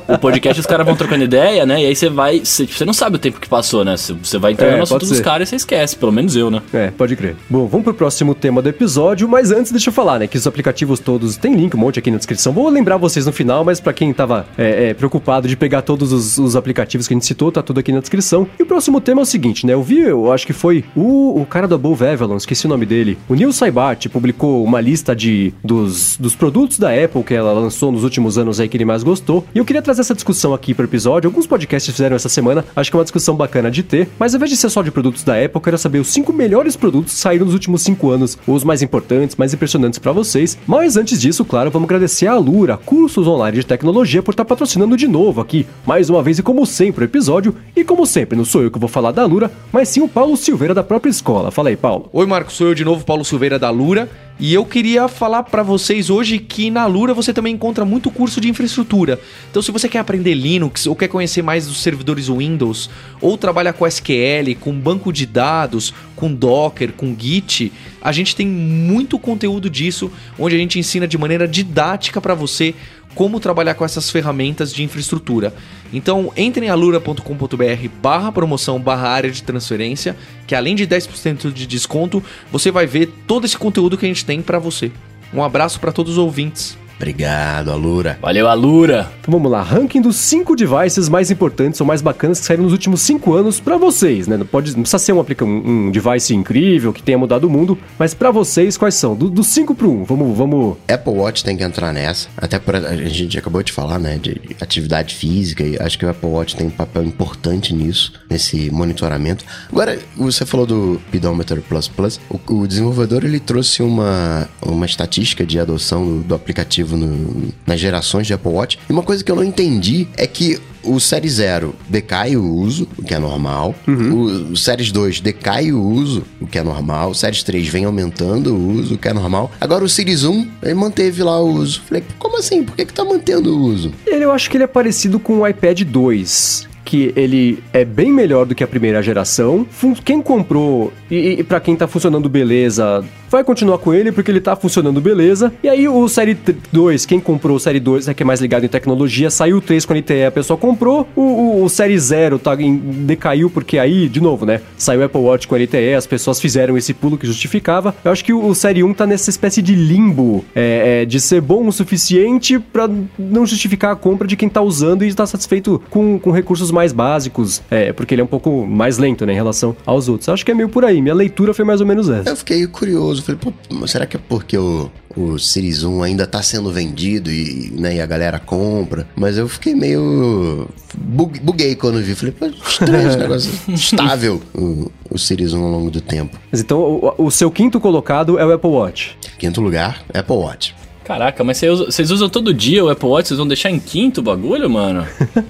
O podcast, os caras vão trocando ideia, né? E aí você vai. Você, tipo, você não sabe o tempo que passou, né? Você vai entrar é, no assunto dos caras e você esquece, pelo menos eu, né? É, pode crer. Bom, vamos pro próximo tema do episódio, mas antes deixa eu falar, né? Que os aplicativos todos tem link, um monte aqui na descrição. Vou lembrar vocês no final, mas para quem tava é, é, preocupado de pegar todos os, os, aplicativos que a gente citou, tá tudo aqui na descrição. E o próximo tema é o seguinte, né? Eu vi, eu acho que foi o, o cara do Above Avalon, esqueci o nome dele. O Neil Saibart publicou uma lista de, dos, dos produtos da Apple que ela lançou nos últimos anos aí que ele mais gostou. E eu queria trazer essa discussão aqui pro episódio. Alguns podcasts fizeram essa semana, acho que é uma discussão bacana de ter. Mas ao invés de ser só de produtos da Apple, eu quero saber os cinco melhores produtos que saíram nos últimos cinco anos, os mais importantes, mais impressionantes para vocês. Mas antes disso, claro, vamos agradecer a Alura, cursos online de tecnologia, por estar tá patrocinando de novo aqui, mais uma vez e como sempre o episódio. E como sempre, não sou eu que vou falar da Alura, mas sim o Paulo Silveira da própria escola. Fala aí, Paulo. Oi, Marcos, sou eu de novo, Paulo Silveira da Alura. E eu queria falar para vocês hoje que na Lura você também encontra muito curso de infraestrutura. Então, se você quer aprender Linux ou quer conhecer mais dos servidores Windows, ou trabalha com SQL, com banco de dados, com Docker, com Git, a gente tem muito conteúdo disso, onde a gente ensina de maneira didática para você como trabalhar com essas ferramentas de infraestrutura. Então entre em alura.com.br barra promoção barra área de transferência, que além de 10% de desconto, você vai ver todo esse conteúdo que a gente tem para você. Um abraço para todos os ouvintes. Obrigado, Alura. Valeu, Alura. Então vamos lá, ranking dos 5 devices mais importantes ou mais bacanas que saíram nos últimos 5 anos para vocês, né? Não, pode, não precisa ser um, um, um device incrível que tenha mudado o mundo, mas para vocês quais são? Do 5 pro 1, um, vamos, vamos... Apple Watch tem que entrar nessa, até por, a gente acabou de falar, né, de atividade física e acho que o Apple Watch tem um papel importante nisso, nesse monitoramento. Agora, você falou do Pedometer Plus Plus, o, o desenvolvedor ele trouxe uma, uma estatística de adoção do, do aplicativo no, nas gerações de Apple Watch. E uma coisa que eu não entendi é que o Série 0 decai o uso, o que é normal. Uhum. O, o Séries 2 decai o uso, o que é normal. O Séries 3 vem aumentando o uso, o que é normal. Agora o Series 1, ele manteve lá o uso. Falei, como assim? Por que, que tá mantendo o uso? Ele, eu acho que ele é parecido com o iPad 2 que ele é bem melhor do que a primeira geração. Quem comprou e, e para quem tá funcionando beleza, vai continuar com ele porque ele tá funcionando beleza. E aí o Série 2, quem comprou o Série 2 é que é mais ligado em tecnologia, saiu o 3 com a LTE, a pessoa comprou. O, o, o Série 0 tá em, decaiu porque aí, de novo, né? Saiu o Apple Watch com a LTE, as pessoas fizeram esse pulo que justificava. Eu acho que o, o Série 1 tá nessa espécie de limbo é, é, de ser bom o suficiente para não justificar a compra de quem tá usando e está satisfeito com, com recursos mais básicos, é, porque ele é um pouco mais lento né, em relação aos outros. Acho que é meio por aí. Minha leitura foi mais ou menos essa. Eu fiquei curioso Falei, pô, será que é porque o, o Series 1 ainda tá sendo vendido e, né, e a galera compra? Mas eu fiquei meio. buguei quando vi. Falei, pô, estranho esse negócio. estável o, o Series 1 ao longo do tempo. Mas então o, o seu quinto colocado é o Apple Watch. Quinto lugar, Apple Watch. Caraca, mas vocês usam todo dia o Apple Watch, vocês vão deixar em quinto o bagulho, mano?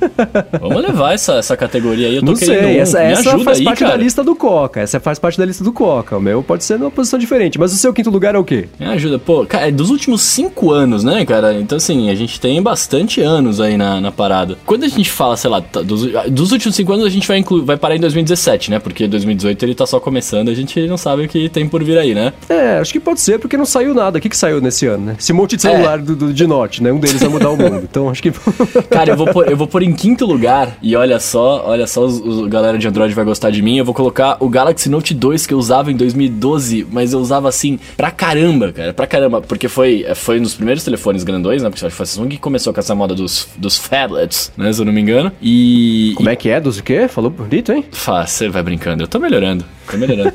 Vamos levar essa, essa categoria aí, eu tô Não querendo sei, um. essa, Me essa faz aí, parte cara. da lista do Coca. Essa faz parte da lista do Coca. O meu pode ser numa posição diferente. Mas o seu quinto lugar é o quê? Me ajuda. Pô, cara, é dos últimos cinco anos, né, cara? Então, assim, a gente tem bastante anos aí na, na parada. Quando a gente fala, sei lá, tá, dos, dos últimos cinco anos, a gente vai, inclu, vai parar em 2017, né? Porque 2018 ele tá só começando, a gente não sabe o que tem por vir aí, né? É, acho que pode ser porque não saiu nada. O que, que saiu nesse ano, né? Esse monte de celular do, do, de Note, né? Um deles vai mudar o mundo. Então acho que. Cara, eu vou pôr, eu vou pôr em quinto lugar, e olha só, olha só, os, galera de Android vai gostar de mim. Eu vou colocar o Galaxy Note 2 que eu usava em 2012, mas eu usava assim pra caramba, cara, pra caramba. Porque foi, foi um dos primeiros telefones grandões, né? Porque foi a Samsung que começou com essa moda dos, dos phablets, né? Se eu não me engano. E. Como é que é? Dos o quê? Falou bonito, hein? Fá, você vai brincando. Eu tô melhorando. Tô melhorando.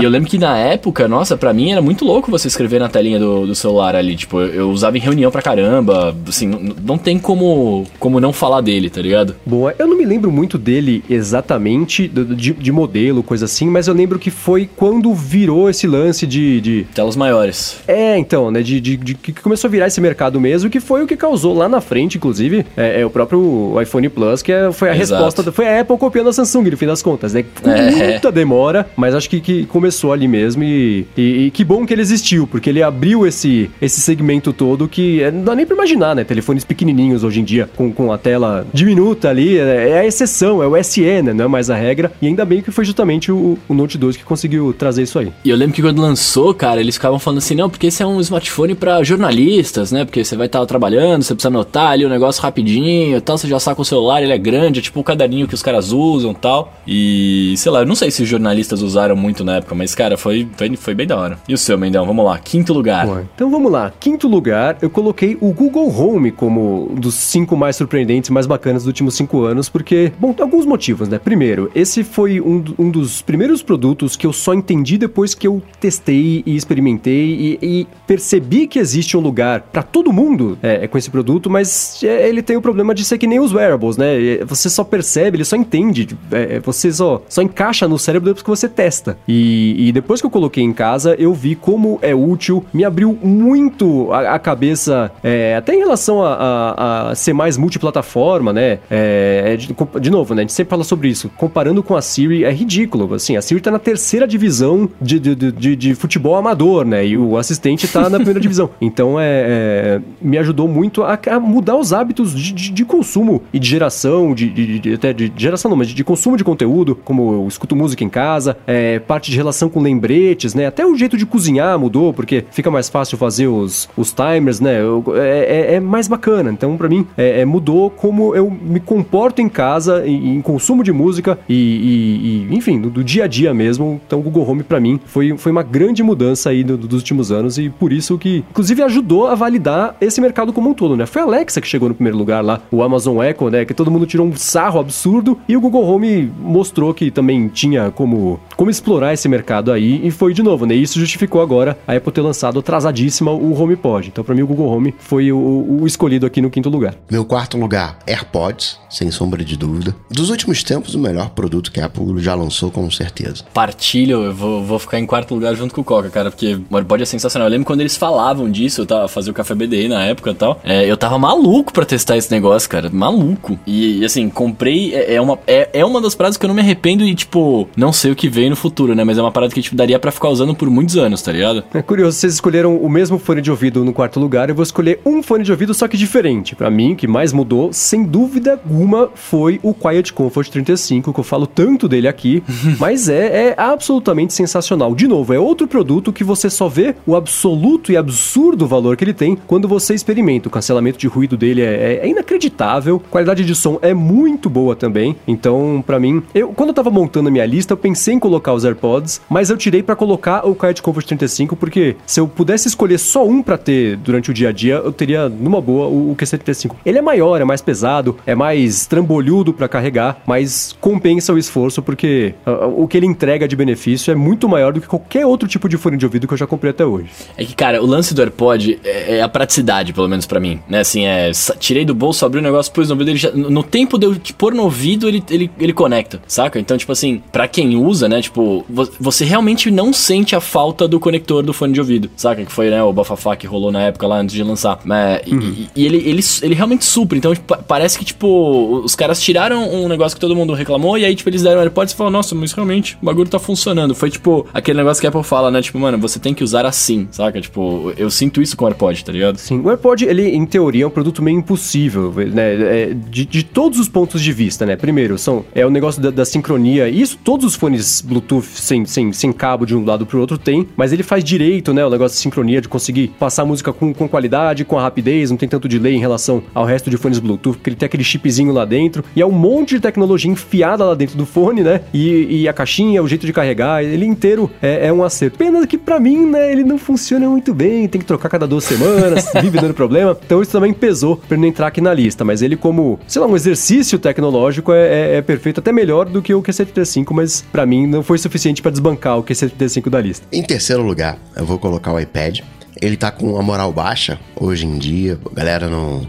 e eu lembro que na época, nossa, pra mim era muito louco você escrever na telinha do, do celular ali. Tipo, eu, eu usava em reunião pra caramba. Assim, não, não tem como, como não falar dele, tá ligado? Boa, eu não me lembro muito dele exatamente, de, de modelo, coisa assim, mas eu lembro que foi quando virou esse lance de. de- Telas maiores. é, então, né? De, de- de- que começou a virar esse mercado mesmo, que foi o que causou lá na frente, inclusive, é, é o próprio iPhone Plus, que é- foi a Exato. resposta. Foi a Apple copiando a Samsung, no fim das contas, né? Com É. muita demora, mas acho que, que começou ali mesmo e, e- e que bom que ele existiu, porque ele abriu esse, esse segmento todo que é, não dá nem pra imaginar, né? Telefones pequenininhos hoje em dia, com, com a tela diminuta ali, é, é a exceção, é o SE, né? Não é mais a regra. E ainda bem que foi justamente o, o Note 2 que conseguiu trazer isso aí. E eu lembro que quando lançou, cara, eles ficavam falando assim, não, porque esse é um smartphone pra jornalistas, né? Porque você vai estar trabalhando, você precisa anotar ali o negócio rapidinho e tal, você já saca o celular, ele é grande, é tipo o caderninho que os caras usam tal. E, sei lá, eu não sei se os jornalistas usaram muito na época, mas, cara, foi, foi, foi bem da hora. E o seu, Mendão? Vamos lá, quinto lugar. Então vamos lá. Quinto lugar, eu coloquei o Google Home como um dos cinco mais surpreendentes, mais bacanas dos últimos cinco anos, porque, bom, tem alguns motivos, né? Primeiro, esse foi um, um dos primeiros produtos que eu só entendi depois que eu testei e experimentei e, e percebi que existe um lugar pra todo mundo é, com esse produto, mas é, ele tem o problema de ser que nem os wearables, né? É, Você só percebe, ele só entende, é, você só, só encaixa no cérebro depois que você testa. E, e depois que eu coloquei em casa, eu vi como é útil, me abriu muito a, a cabeça, é, até em relação a, a- a ser mais multiplataforma, né? É, é de, de novo, né? A gente sempre fala sobre isso. Comparando com a Siri, é ridículo. Assim, a Siri tá na terceira divisão de, de, de- de, futebol amador, né? E o assistente tá na primeira divisão. Então, é, é, me ajudou muito a, a mudar os hábitos de, de- de consumo e de geração, de, de- de- até de geração não, mas de, consumo de conteúdo, como eu escuto música em casa, é, parte de relação com lembretes, né? Até o jeito de cozinhar mudou, porque fica mais fácil fazer os, os timers, né? É, é- é mais bacana. Então, pra mim, é, é, mudou como eu me comporto em casa, em, em consumo de música e, e- e, enfim, do, do dia a dia mesmo. Então, o Google Home, pra mim, foi, foi uma grande mudança aí do- dos últimos anos e por isso que, inclusive, ajudou a validar esse mercado como um todo, né? Foi a Alexa que chegou no primeiro lugar lá, o Amazon Echo, né? Que todo mundo tirou um sarro absurdo e o Google Home mostrou que também tinha como, como explorar esse mercado aí e foi de novo, né? Isso justificou agora a Apple ter lançado atrasadíssima o HomePod. Então, pra mim, o Google Home foi o, o escolhido aqui no quinto lugar. Meu quarto lugar, AirPods, sem sombra de dúvida. Dos últimos tempos, o melhor produto que a Apple já lançou, com certeza. Partilho, eu vou, vou ficar em quarto lugar junto com o Coca, cara, porque o AirPod é sensacional. Eu lembro quando eles falavam disso, eu tava fazendo o Café BDI na época e tal. é, eu tava maluco pra testar esse negócio, cara. Maluco. E, assim, comprei. É, é uma, é, é uma das paradas que eu não me arrependo e, tipo, não sei o que vem no futuro, né? Mas é uma parada que, tipo, daria pra ficar usando por muitos anos, tá ligado? É curioso, vocês escolheram o mesmo fone de ouvido no quarto lugar, eu vou escolher um fone de ouvido só que diferente. Pra mim, o que mais mudou, sem dúvida alguma, foi o Quiet Comfort 35, que eu falo tanto dele aqui, mas é, é absolutamente sensacional. De novo, é outro produto que você só vê o absoluto e absurdo valor que ele tem quando você experimenta. O cancelamento de ruído dele é, é inacreditável, a qualidade de som é muito boa também. Então, pra mim, eu quando eu tava montando a minha lista, eu pensei em colocar os AirPods, mas eu tirei pra colocar o Quiet Comfort 35 porque se eu pudesse escolher só um pra ter durante o dia a dia, eu teria numa boa o, o Q75. Ele é maior, é mais pesado, é mais trambolhudo pra carregar, mas compensa o esforço porque ah, o que ele entrega de benefício é muito maior do que qualquer outro tipo de fone de ouvido que eu já comprei até hoje. É que, cara, o lance do AirPod é, é a praticidade, pelo menos pra mim, né? Assim, é. Tirei do bolso, abri o negócio, pus no ouvido, ele já, no tempo de eu pôr no ouvido, ele, ele, ele conecta, saca? Então, tipo assim, pra quem usa, né? Tipo, você realmente não sente a falta do conector do fone de ouvido, saca? Que foi, né, o bafafá que rolou na época lá antes de lançar. É, uhum. e, e, ele, ele, ele realmente supre, então tipo, parece que, tipo, os caras tiraram um negócio que todo mundo reclamou e aí, tipo, eles deram AirPods e falaram, nossa, mas realmente o bagulho tá funcionando. Foi, tipo, aquele negócio que a Apple fala, né? Tipo, mano, você tem que usar assim, saca? Tipo, eu sinto isso com o AirPod, tá ligado? Sim, o AirPod, ele, em teoria, é um produto meio impossível, né? É, de, de todos os pontos de vista, né? Primeiro, são, é o negócio da, da sincronia, isso todos os fones Bluetooth sem, sem, sem cabo de um lado pro outro tem, mas ele faz direito, né? O negócio de sincronia, de conseguir passar a música com, com qualidade, com a rapidez, não tem tanto delay em relação ao resto de fones Bluetooth, porque ele tem aquele chipzinho lá dentro, e é um monte de tecnologia enfiada lá dentro do fone, né? E, e a caixinha, o jeito de carregar, ele inteiro é, é um acerto. Pena que para mim, né, ele não funciona muito bem, tem que trocar cada duas semanas, vive dando problema. Então isso também pesou pra não entrar aqui na lista, mas ele como, sei lá, um exercício tecnológico é, é, é perfeito, até melhor do que o Q735, mas para mim não foi suficiente para desbancar o Q735 da lista. Em terceiro lugar, eu vou colocar o iPad. Ele tá com a moral baixa hoje em dia, a galera não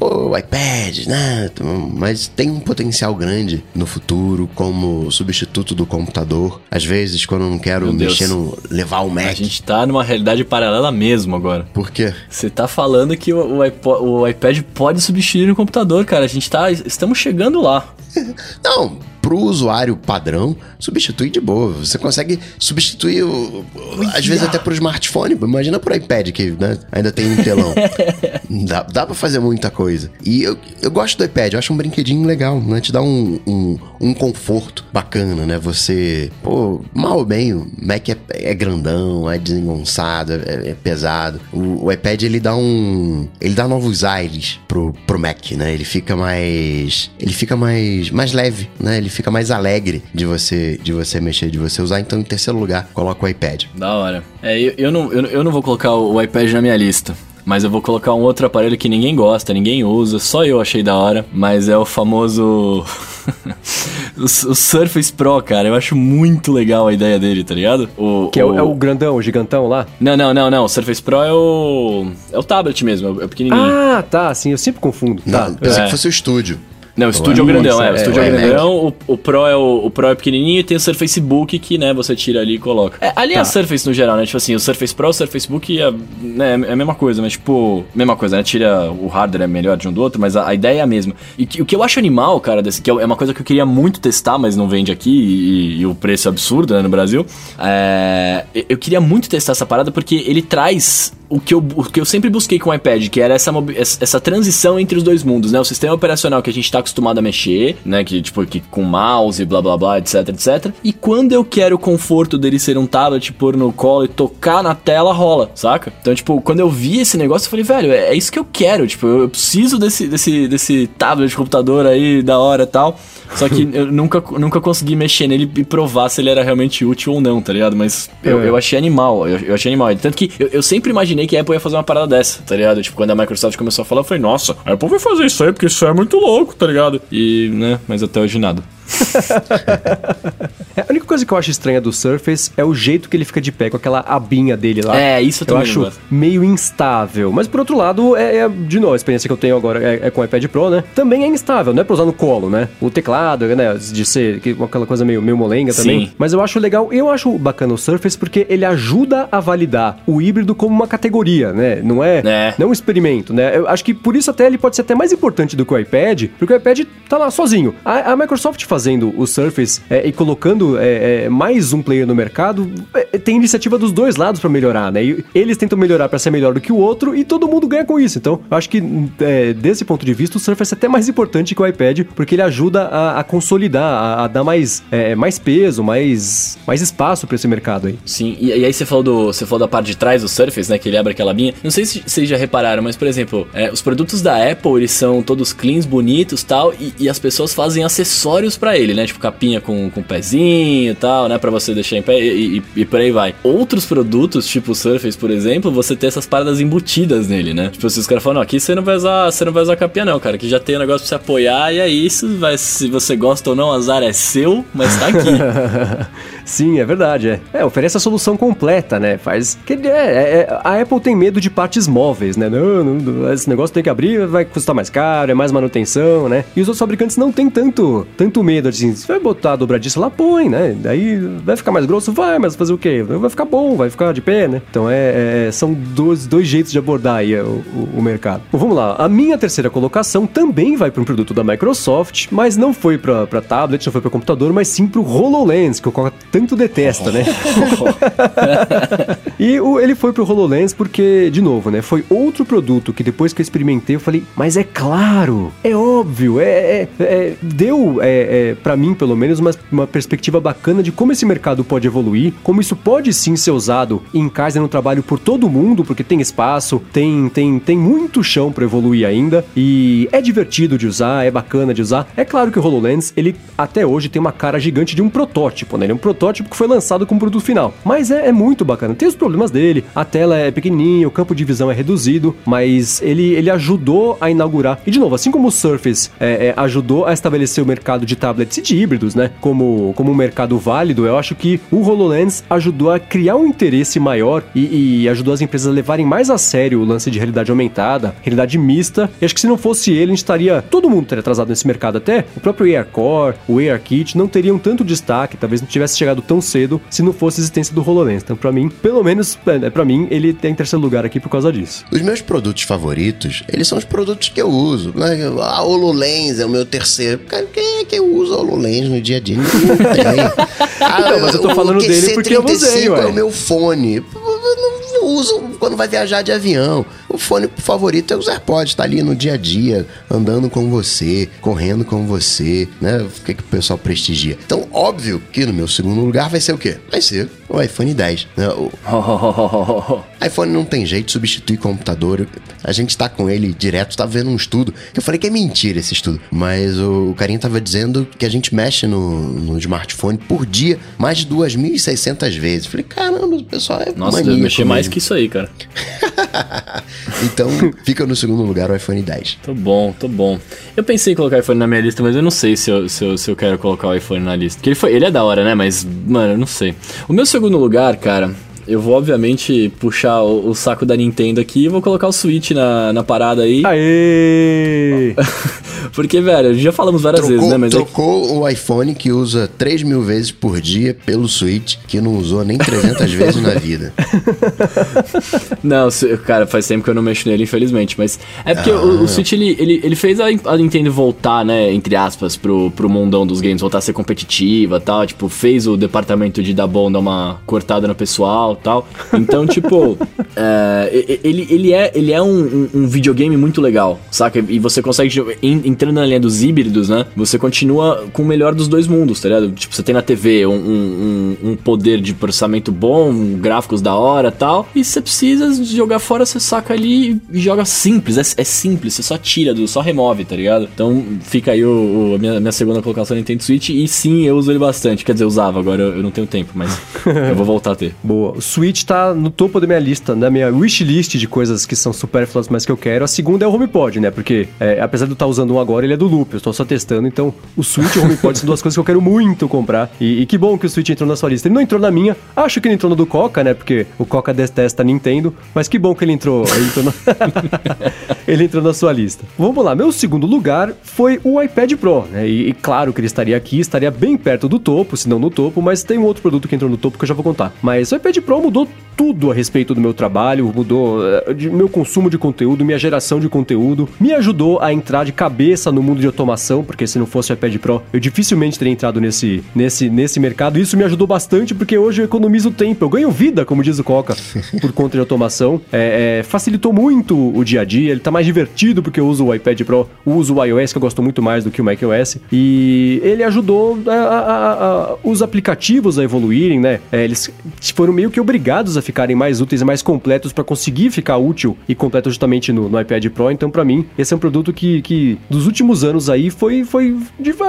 o iPad, né? Mas tem um potencial grande no futuro como substituto do computador. Às vezes, quando eu não quero mexer no. levar o Mac. A gente tá numa realidade paralela mesmo agora. Por quê? Você tá falando que o, o, iPod, o iPad pode substituir o computador, cara. A gente tá. Estamos chegando lá. não, pro usuário padrão, substitui de boa. Você consegue substituir, o, às vezes até pro smartphone. Imagina pro iPad, que né, ainda tem um telão. dá, dá pra fazer muita coisa. E eu, eu gosto do iPad, eu acho um brinquedinho legal, né? Te dá um, um, um conforto bacana, né? Você, pô, mal ou bem, o Mac é, é grandão, é desengonçado, é, é pesado. O, o, iPad, ele dá um... Ele dá novos aires pro, pro Mac, né? Ele fica mais... Ele fica mais, mais leve, né? Ele fica mais alegre de você, de você mexer, de você usar. Então, em terceiro lugar, coloca o iPad. Da hora. É, eu, eu, não, eu, eu não vou colocar o iPad na minha lista. Mas eu vou colocar um outro aparelho que ninguém gosta, ninguém usa, só eu achei da hora. Mas é o famoso. o, o, Surface Pro, cara. Eu acho muito legal a ideia dele, tá ligado? O, que é o, é o grandão, o gigantão lá? Não, não, não, não. O Surface Pro é o. É o tablet mesmo, é o pequenininho. Ah, tá, sim, eu sempre confundo. Não, tá. pensei é. que fosse o estúdio. Não, o estúdio é o grandão, é. O estúdio é, é o grandão, o, o, Pro é o, o Pro é pequenininho e tem o Surface Book que, né, você tira ali e coloca. É, ali tá. é a Surface no geral, né? Tipo assim, o Surface Pro, o Surface Book é, né, é a mesma coisa, mas tipo, mesma coisa, né? Tira o hardware é melhor de um do outro, mas a, a ideia é a mesma. E que, o que eu acho animal, cara, desse, que é uma coisa que eu queria muito testar, mas não vende aqui e, e o preço é absurdo, né, no Brasil. É, eu queria muito testar essa parada porque ele traz o que, eu, o que eu sempre busquei com o iPad, que era essa, essa transição entre os dois mundos, né? O sistema operacional que a gente tá acostumado a mexer, né? Que, tipo, que com mouse, blá blá blá, etc, etc. E quando eu quero o conforto dele ser um tablet, pôr no colo e tocar na tela, rola, saca? Então, tipo, quando eu vi esse negócio, eu falei, velho, é, é isso que eu quero. Tipo, eu preciso desse, desse, desse tablet de computador aí da hora e tal. Só que eu nunca, nunca consegui mexer nele e provar se ele era realmente útil ou não, tá ligado? Mas eu, é. eu achei animal, eu, eu, achei animal. Tanto que eu, eu, sempre imaginei que a Apple ia fazer uma parada dessa, tá ligado? Tipo, quando a Microsoft começou a falar, eu falei, nossa, a Apple vai fazer isso aí porque isso é muito louco, tá ligado? E, né, mas até hoje nada. a única coisa que eu acho estranha do Surface é o jeito que ele fica de pé com aquela abinha dele lá. É, isso eu, eu acho meio instável. Mas por outro lado, é, é, de novo, a experiência que eu tenho agora é, é, com o iPad Pro, né? Também é instável, não é pra usar no colo, né? O teclado, né? De ser aquela coisa meio, meio molenga Sim. também. Mas eu acho legal, eu acho bacana o Surface porque ele ajuda a validar o híbrido como uma categoria, né? Não é, é. não um experimento, né? Eu acho que por isso até ele pode ser até mais importante do que o iPad, porque o iPad tá lá sozinho. A, a Microsoft faz fazendo o Surface é, e colocando é, é, mais um player no mercado, é, tem iniciativa dos dois lados para melhorar, né? E eles tentam melhorar para ser melhor do que o outro e todo mundo ganha com isso. Então, acho que é, desse ponto de vista, o Surface é até mais importante que o iPad, porque ele ajuda a, a consolidar, a, a, dar mais, mais peso, mais, mais espaço para esse mercado aí. Sim, e, e, aí você falou, do, você falou da parte de trás do Surface, né? Que ele abre aquela linha. Não sei se vocês já repararam, mas, por exemplo, os produtos da Apple, eles são todos cleans, bonitos tal, e, e as pessoas fazem acessórios para ele, né? Tipo capinha com, com pezinho e tal, né? Pra você deixar em pé e, e, e, por aí vai. Outros produtos, tipo o Surface, por exemplo, você tem essas paradas embutidas nele, né? Tipo, se os caras falam, aqui você não vai usar, você não vai usar capinha não, cara. Aqui já tem um negócio pra você apoiar e é isso. Vai, se você gosta ou não, azar é seu, mas tá aqui. Sim, é verdade, é. É, oferece a solução completa, né? Faz. Que, é, é, a Apple tem medo de partes móveis, né? Não, não, esse negócio tem que abrir, vai custar mais caro, é mais manutenção, né? E os outros fabricantes não têm tanto, tanto medo, assim, você vai botar a dobradiça lá, põe, né? Daí vai ficar mais grosso, vai, mas fazer o quê? Vai ficar bom, vai ficar de pé, né? Então é, é são dois, dois jeitos de abordar aí o, o, o mercado. Bom, vamos lá. A minha terceira colocação também vai para um produto da Microsoft, mas não foi para tablet, não foi para computador, mas sim para o HoloLens, que o Coca tanto detesta, né? e o, ele foi para o HoloLens porque, de novo, né? Foi outro produto que depois que eu experimentei, eu falei, mas é claro, é óbvio, é, é, é deu é, é para mim, pelo menos, uma, uma perspectiva bacana de como esse mercado pode evoluir, como isso pode sim ser usado em casa e no trabalho por todo mundo, porque tem espaço, tem, tem, tem muito chão para evoluir ainda e é divertido de usar, é bacana de usar. É claro que o HoloLens, ele até hoje tem uma cara gigante de um protótipo, né? Ele é um protótipo que foi lançado como produto final, mas é, é muito bacana. Tem os problemas dele, a tela é pequenininha, o campo de visão é reduzido, mas ele, ele ajudou a inaugurar. E de novo, assim como o Surface é, é, ajudou a estabelecer o mercado de tablets e de híbridos, né? Como, como um mercado válido, eu acho que o HoloLens ajudou a criar um interesse maior e, e ajudou as empresas a levarem mais a sério o lance de realidade aumentada, realidade mista. E acho que se não fosse ele, a gente estaria. Todo mundo teria atrasado nesse mercado até. O próprio AirCore, o AirKit não teriam tanto destaque, talvez não tivesse chegado tão cedo se não fosse a existência do HoloLens. Então, para mim, pelo menos, é, é para mim, ele tem terceiro lugar aqui por causa disso. Os meus produtos favoritos, eles são os produtos que eu uso. A HoloLens é o meu terceiro. quem é que usa HoloLens no dia a dia? Tem. Ah, não, mas eu tô falando dele porque eu usei, ué. é o meu fone uso quando vai viajar de avião. O fone favorito é os AirPods, tá ali no dia a dia, andando com você, correndo com você, né? O que, que o pessoal prestigia. Então, óbvio que no meu segundo lugar vai ser o quê? Vai ser o iPhone 10. Né? O iPhone não tem jeito de substituir computador. A gente tá com ele direto, tá vendo um estudo. Que eu falei que é mentira esse estudo. Mas o carinha tava dizendo que a gente mexe no, no smartphone por dia mais de 2.600 vezes. Falei, caramba, o pessoal é Nossa, eu mexer mais que isso aí, cara. então, fica no segundo lugar o iPhone 10. Tô bom, tô bom. Eu pensei em colocar o iPhone na minha lista, mas eu não sei se eu, se eu, se eu quero colocar o iPhone na lista. Porque ele, foi, ele é da hora, né? Mas, mano, eu não sei. O meu segundo lugar, cara, eu vou, obviamente, puxar o, o, saco da Nintendo aqui e vou colocar o Switch na, na parada aí. Aê! Porque, velho, já falamos várias trocou, vezes, né? Mas trocou é que... o iPhone que usa 3 mil vezes por dia pelo Switch, que não usou nem 300 vezes na vida. Não, cara, faz tempo que eu não mexo nele, infelizmente. Mas é porque ah. o, o, Switch, ele, ele, ele fez a, a, Nintendo voltar, né, entre aspas, pro, pro mundão dos games, voltar a ser competitiva e tal. Tipo, fez o departamento de dar bom dar uma cortada no pessoal tal. Então, tipo, é, ele, ele é, ele é um, um, videogame muito legal, saca? E você consegue, tipo, entrando na linha dos híbridos, né? Você continua com o melhor dos dois mundos, tá ligado? Tipo, você tem na TV um, um, um poder de processamento bom, gráficos da hora tal. E você precisa jogar fora, você saca ali e joga simples. É, é simples, você só tira, do, só remove, tá ligado? Então fica aí o, o a minha, minha segunda colocação no Nintendo Switch. E sim, eu uso ele bastante. Quer dizer, eu usava, agora eu, eu não tenho tempo, mas eu vou voltar a ter. Boa. Switch tá no topo da minha lista, da minha wishlist de coisas que são supérfluas, mas que eu quero. A segunda é o HomePod, né? Porque é, apesar de eu estar tá usando um agora, ele é do Loop, eu estou só testando. Então, o Switch e o HomePod são duas coisas que eu quero muito comprar. E, e, que bom que o Switch entrou na sua lista. Ele não entrou na minha, acho que ele entrou no do Coca, né? Porque o Coca detesta Nintendo, mas que bom que ele entrou. Ele entrou, no... ele entrou na sua lista. Vamos lá, meu segundo lugar foi o iPad Pro, né? E, e claro que ele estaria aqui, estaria bem perto do topo, se não no topo, mas tem um outro produto que entrou no topo que eu já vou contar. Mas o iPad Pro mudou tudo a respeito do meu trabalho, mudou uh, de, meu consumo de conteúdo, minha geração de conteúdo, me ajudou a entrar de cabeça no mundo de automação, porque se não fosse o iPad Pro, eu dificilmente teria entrado nesse, nesse, nesse mercado. Isso me ajudou bastante, porque hoje eu economizo tempo, eu ganho vida, como diz o Coca, por conta de automação. É, é, facilitou muito o dia a dia, ele tá mais divertido porque eu uso o iPad Pro, uso o iOS, que eu gosto muito mais do que o macOS, e ele ajudou a, a, a, os aplicativos a evoluírem, né? É, eles foram meio que obrigados a ficarem mais úteis e mais completos para conseguir ficar útil e completo justamente no, no iPad Pro. Então, para mim, esse é um produto que, que dos últimos anos aí foi, foi,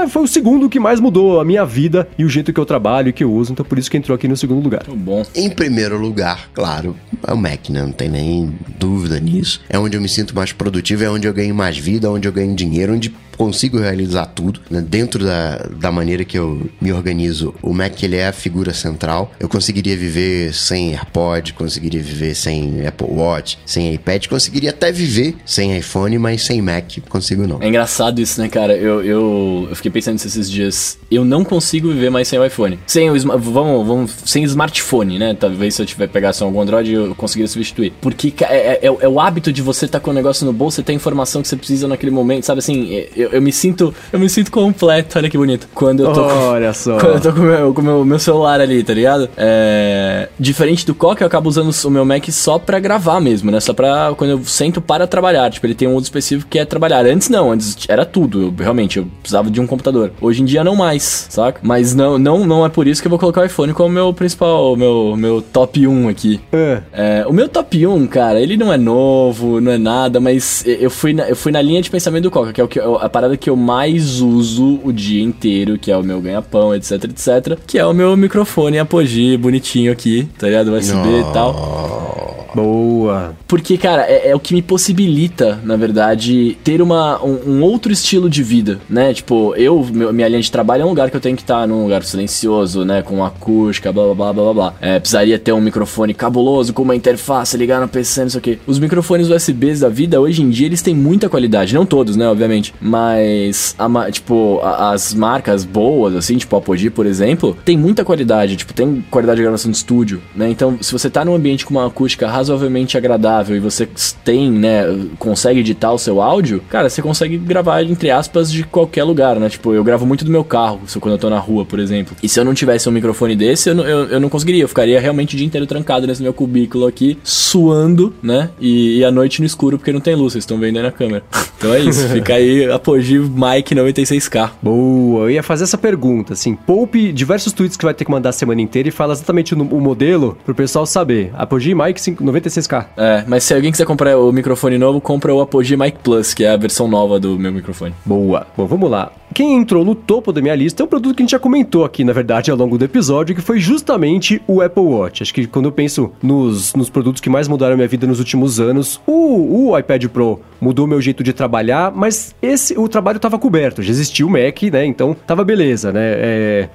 foi o segundo que mais mudou a minha vida e o jeito que eu trabalho e que eu uso. Então, por isso que entrou aqui no segundo lugar. Muito bom. Em primeiro lugar, claro, é o Mac, né? Não tem nem dúvida nisso. É onde eu me sinto mais produtivo, é onde eu ganho mais vida, onde eu ganho dinheiro, onde consigo realizar tudo, né? Dentro da, da maneira que eu me organizo, o Mac ele é a figura central. Eu conseguiria viver sem AirPod, conseguiria viver sem Apple Watch, sem iPad, conseguiria até viver sem iPhone, mas sem Mac, consigo não. É engraçado isso, né, cara? Eu, eu, eu fiquei pensando nisso esses dias. Eu não consigo viver mais sem o iPhone. Sem o vamos, vamos, sem smartphone, né? Talvez se eu tiver pegasse algum Android eu conseguiria substituir. Porque é, é, é, é o hábito de você estar tá com o negócio no bolso, você tem a informação que você precisa naquele momento, sabe assim? Eu, eu, me sinto, eu me sinto completo, olha que bonito. Quando eu tô olha só. Quando eu tô com o meu, com meu, meu celular ali, tá ligado? É, diferente do Coca, eu acabo usando o meu Mac só pra gravar mesmo, né? Só pra quando eu sento para trabalhar. Tipo, ele tem um uso específico que é trabalhar. Antes não, antes era tudo. Eu, realmente, eu precisava de um computador. Hoje em dia não mais, saca? Mas não, não, não é por isso que eu vou colocar o iPhone como meu principal, meu, meu top 1 aqui. É. É, o meu top 1, cara, ele não é novo, não é nada, mas eu fui na, eu fui na linha de pensamento do Coca, que é o que, a parada que eu mais uso o dia inteiro, que é o meu ganha-pão, etc, etc, que é o meu microfone Apogee bonitinho aqui, tá ligado? USB e tal. Boa. Porque, cara, é, é, o que me possibilita, na verdade, ter uma, um, um, outro estilo de vida, né? Tipo, eu, meu, minha linha de trabalho é um lugar que eu tenho que estar num lugar silencioso, né? Com acústica, blá blá blá blá blá. É, precisaria ter um microfone cabuloso, com uma interface, ligar no PC, não sei o quê. Os microfones USBs da vida, hoje em dia, eles têm muita qualidade. Não todos, né? Obviamente. Mas, a, tipo, a, as marcas boas, assim, tipo a Apogee, por exemplo, tem muita qualidade. Tipo, tem qualidade de gravação de estúdio, né? Então, se você tá num ambiente com uma acústica razoavelmente agradável e você tem, né, consegue editar o seu áudio, cara, você consegue gravar, entre aspas, de qualquer lugar, né? Tipo, eu gravo muito do meu carro, quando eu tô na rua, por exemplo. E se eu não tivesse um microfone desse, eu não, eu, eu não conseguiria. Eu ficaria realmente o dia inteiro trancado nesse meu cubículo aqui, suando, né? E, e à noite no escuro, porque não tem luz, vocês estão vendo aí na câmera. Então é isso, fica aí Apogee Mike 96K. Boa, eu ia fazer essa pergunta, assim, poupe diversos tweets que vai ter que mandar a semana inteira e fala exatamente o, o modelo pro pessoal saber. Apogee Mike 96K. É, mas se alguém quiser comprar o microfone novo, compra o Apogee Mic Plus, que é a versão nova do meu microfone. Boa. Bom, vamos lá. Quem entrou no topo da minha lista é um produto que a gente já comentou aqui, na verdade, ao longo do episódio, que foi justamente o Apple Watch. Acho que quando eu penso nos, nos produtos que mais mudaram a minha vida nos últimos anos, o, o iPad Pro mudou meu jeito de trabalhar, mas esse o trabalho estava coberto, já existia o Mac, né? Então tava beleza, né? É,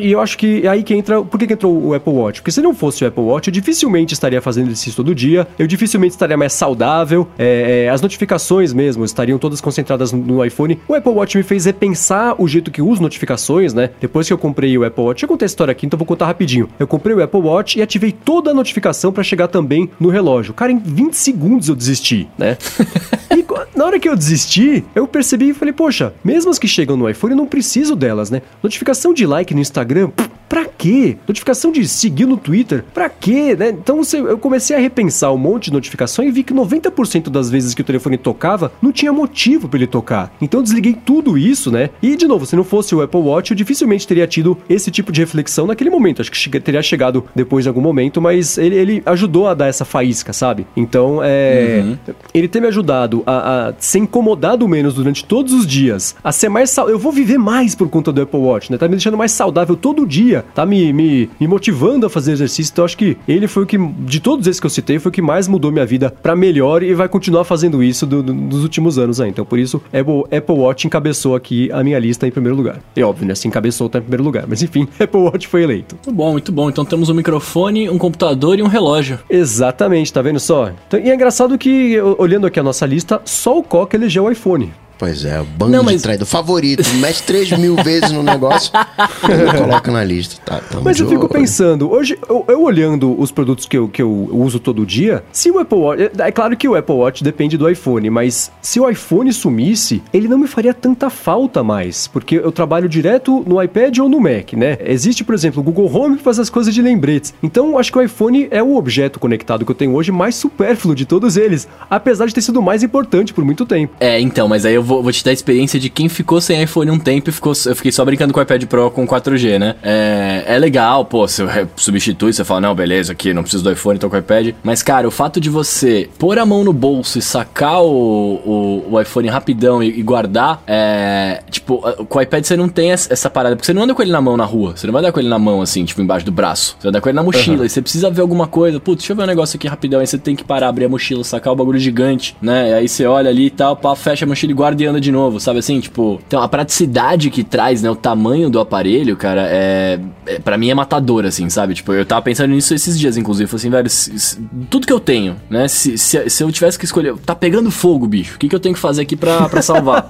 e eu acho que é aí que entra. Por que, que entrou o Apple Watch? Porque se não fosse o Apple Watch, eu dificilmente estaria fazendo exercício todo dia, eu dificilmente estaria mais saudável, é, é, as notificações mesmo estariam todas concentradas no, iPhone. O Apple Watch me fez repensar o jeito que uso notificações, né? Depois que eu comprei o Apple Watch, eu contei a história aqui, então vou contar rapidinho. Eu comprei o Apple Watch e ativei toda a notificação para chegar também no relógio. Cara, em 20 segundos eu desisti, né? e na hora que eu desisti, eu percebi e falei, poxa, mesmo as que chegam no iPhone, eu não preciso delas, né? Notificação de like no Instagram, pra quê? Notificação de seguir no Twitter, pra quê, né? Então eu comecei a repensar um monte de notificação e vi que 90% das vezes que o telefone tocava, não tinha motivo para ele tocar. Então eu desliguei tudo isso, né? E de novo, se não fosse o Apple Watch, eu dificilmente teria tido esse tipo de reflexão naquele momento. Acho que teria chegado depois de algum momento, mas ele, ele ajudou a dar essa faísca, sabe? Então, é. Uhum. Ele tem me ajudado a, a ser incomodado menos durante todos os dias, a ser mais saudável. Eu vou viver mais por conta do Apple Watch, né? Tá me deixando mais saudável todo dia, tá me, me, me motivando a fazer exercício. Então, acho que ele foi o que, de todos esses que eu citei, foi o que mais mudou minha vida para melhor e vai continuar fazendo isso do, do, dos últimos anos aí. Então, por isso, Apple, Apple Watch encabeçou aqui a minha lista em primeiro lugar. E óbvio, né? Se encabeçou, tá em primeiro lugar. Mas enfim, Apple Watch foi eleito. Muito bom, muito bom. Então temos um microfone, um computador e um relógio. Exatamente, tá vendo só? Então, e é engraçado que, olhando aqui a nossa lista, só o Coca elegeu o iPhone. Pois é, o bando não, mas... de traidor favorito. Mete 3 mil vezes no negócio e coloca na lista. Tá, mas eu fico pensando, hoje, eu, eu, olhando os produtos que eu, que eu uso todo dia, se o Apple Watch. É, é claro que o Apple Watch depende do iPhone, mas se o iPhone sumisse, ele não me faria tanta falta mais. Porque eu trabalho direto no iPad ou no Mac, né? Existe, por exemplo, o Google Home que faz as coisas de lembretes. Então, acho que o iPhone é o objeto conectado que eu tenho hoje mais supérfluo de todos eles. Apesar de ter sido mais importante por muito tempo. É, então, mas aí eu vou, vou, te dar a experiência de quem ficou sem iPhone um tempo e ficou, eu fiquei só brincando com o iPad Pro com 4G, né? É, é legal, pô, você substitui, você fala, não, beleza, aqui não preciso do iPhone, tô com o iPad. Mas, cara, o fato de você pôr a mão no bolso e sacar o, o, o iPhone rapidão e, e, guardar, é. Tipo, com o iPad você não tem essa parada, porque você não anda com ele na mão na rua. Você não vai dar com ele na mão, assim, tipo, embaixo do braço. Você vai dar com ele na mochila uhum. e você precisa ver alguma coisa. Putz, deixa eu ver um negócio aqui rapidão. Aí você tem que parar, abrir a mochila, sacar o bagulho gigante, né? E aí você olha ali e tal, pá, fecha a mochila e guarda acorda e anda de novo, sabe assim? Tipo, então a praticidade que traz, né? O tamanho do aparelho, cara, é. é para mim é matador, assim, sabe? Tipo, eu tava pensando nisso esses dias, inclusive. Falei assim, velho, se, se, tudo que eu tenho, né? Se, se, se, eu tivesse que escolher. Tá pegando fogo, bicho. O que, que eu tenho que fazer aqui pra, pra salvar?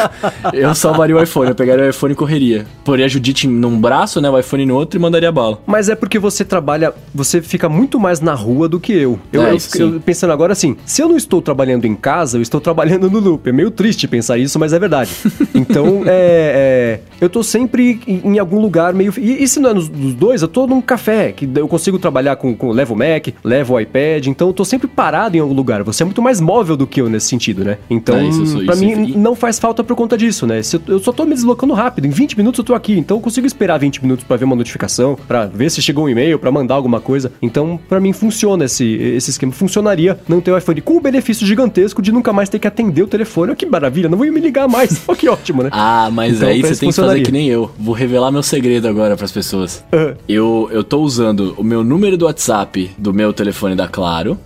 eu salvaria o iPhone, eu pegaria o iPhone e correria. Poria a Judite num braço, né? O iPhone no outro e mandaria bala. Mas é porque você trabalha. Você fica muito mais na rua do que eu. Eu, é, eu, eu pensando agora assim, se eu não estou trabalhando em casa, eu estou trabalhando no loop. É meio triste pensar isso, mas é verdade. Então, é, é, eu tô sempre em, em, algum lugar meio. E, e se não é nos, nos, dois, eu tô num café, que eu consigo trabalhar com, com. Levo o Mac, levo o iPad, então eu tô sempre parado em algum lugar. Você é muito mais móvel do que eu nesse sentido, né? Então, é, isso, pra mim, não faz falta por conta disso, né? Eu, eu, só tô me deslocando rápido. Em 20 minutos eu tô aqui, então eu consigo esperar 20 minutos para ver uma notificação, para ver se chegou um e-mail, para mandar alguma coisa. Então, para mim, funciona esse, esse esquema. Funcionaria não ter o iPhone com o benefício gigantesco de nunca mais ter que atender o telefone. Olha que maravilha, não vou me ligar mais. Olha que ótimo, né? Ah, mas então, aí você tem que fazer que nem eu. Vou revelar meu segredo agora para as pessoas. Uhum. Eu, eu tô usando o meu número do WhatsApp do meu telefone da Claro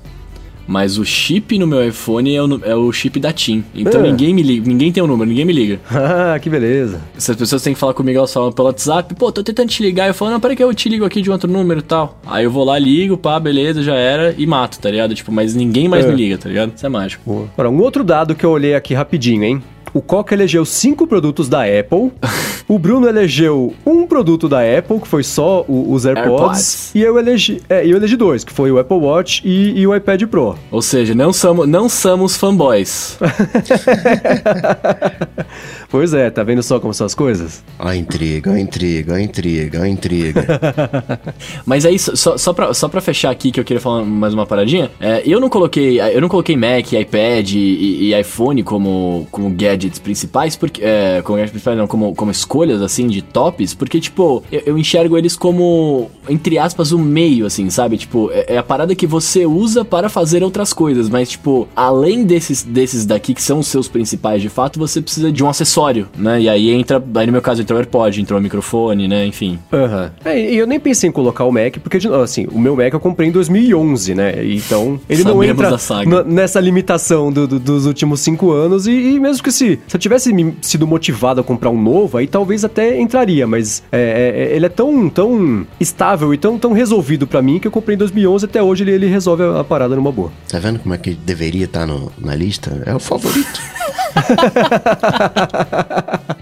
mas o chip no meu iPhone é o, é o chip da TIM. Então é. ninguém me liga, ninguém tem o um número, ninguém me liga. ah, que beleza. Se as pessoas têm que falar comigo, elas falam pelo WhatsApp, pô, tô tentando te ligar. Eu falo, não, peraí que eu te ligo aqui de outro número e tal. Aí eu vou lá, ligo, pá, beleza, já era, e mato, tá ligado? Tipo, mas ninguém mais é. me liga, tá ligado? Isso é mágico. Boa. Agora, um outro dado que eu olhei aqui rapidinho, hein? O Coca elegeu cinco produtos da Apple. o Bruno elegeu um produto da Apple, que foi só o, os AirPods. AirPods. E eu elegi, é, eu elegi dois, que foi o Apple Watch e, e o iPad Pro. Ou seja, não somos, não somos fanboys. pois é, tá vendo só como são as coisas? A intriga, a intriga, a intriga, a intriga. Mas aí, só, só, pra, só pra fechar aqui, que eu queria falar mais uma paradinha, é, eu não coloquei. Eu não coloquei Mac, iPad e, e iPhone como, como gadget gadgets principais, porque. É, como gadgets principais, não, como, como escolhas, assim, de tops, porque, tipo, eu, eu enxergo eles como, entre aspas, o meio, assim, sabe? Tipo, é, é, a parada que você usa para fazer outras coisas, mas, tipo, além desses, desses daqui, que são os seus principais de fato, você precisa de um acessório, né? E aí entra, aí no meu caso entrou o AirPod, entrou o microfone, né? Enfim. Aham. Uhum. É, e eu nem pensei em colocar o Mac, porque, assim, o meu Mac eu comprei em 2011, né? Então, ele não entra nessa limitação do, do, dos últimos cinco anos, e, e mesmo que se se eu tivesse sido motivado a comprar um novo, aí talvez até entraria, mas é, é, é, ele é tão, tão estável e tão, tão resolvido para mim que eu comprei em 2011 até hoje ele, ele resolve a, a parada numa boa. Tá vendo como é que deveria estar tá na lista? É o favorito.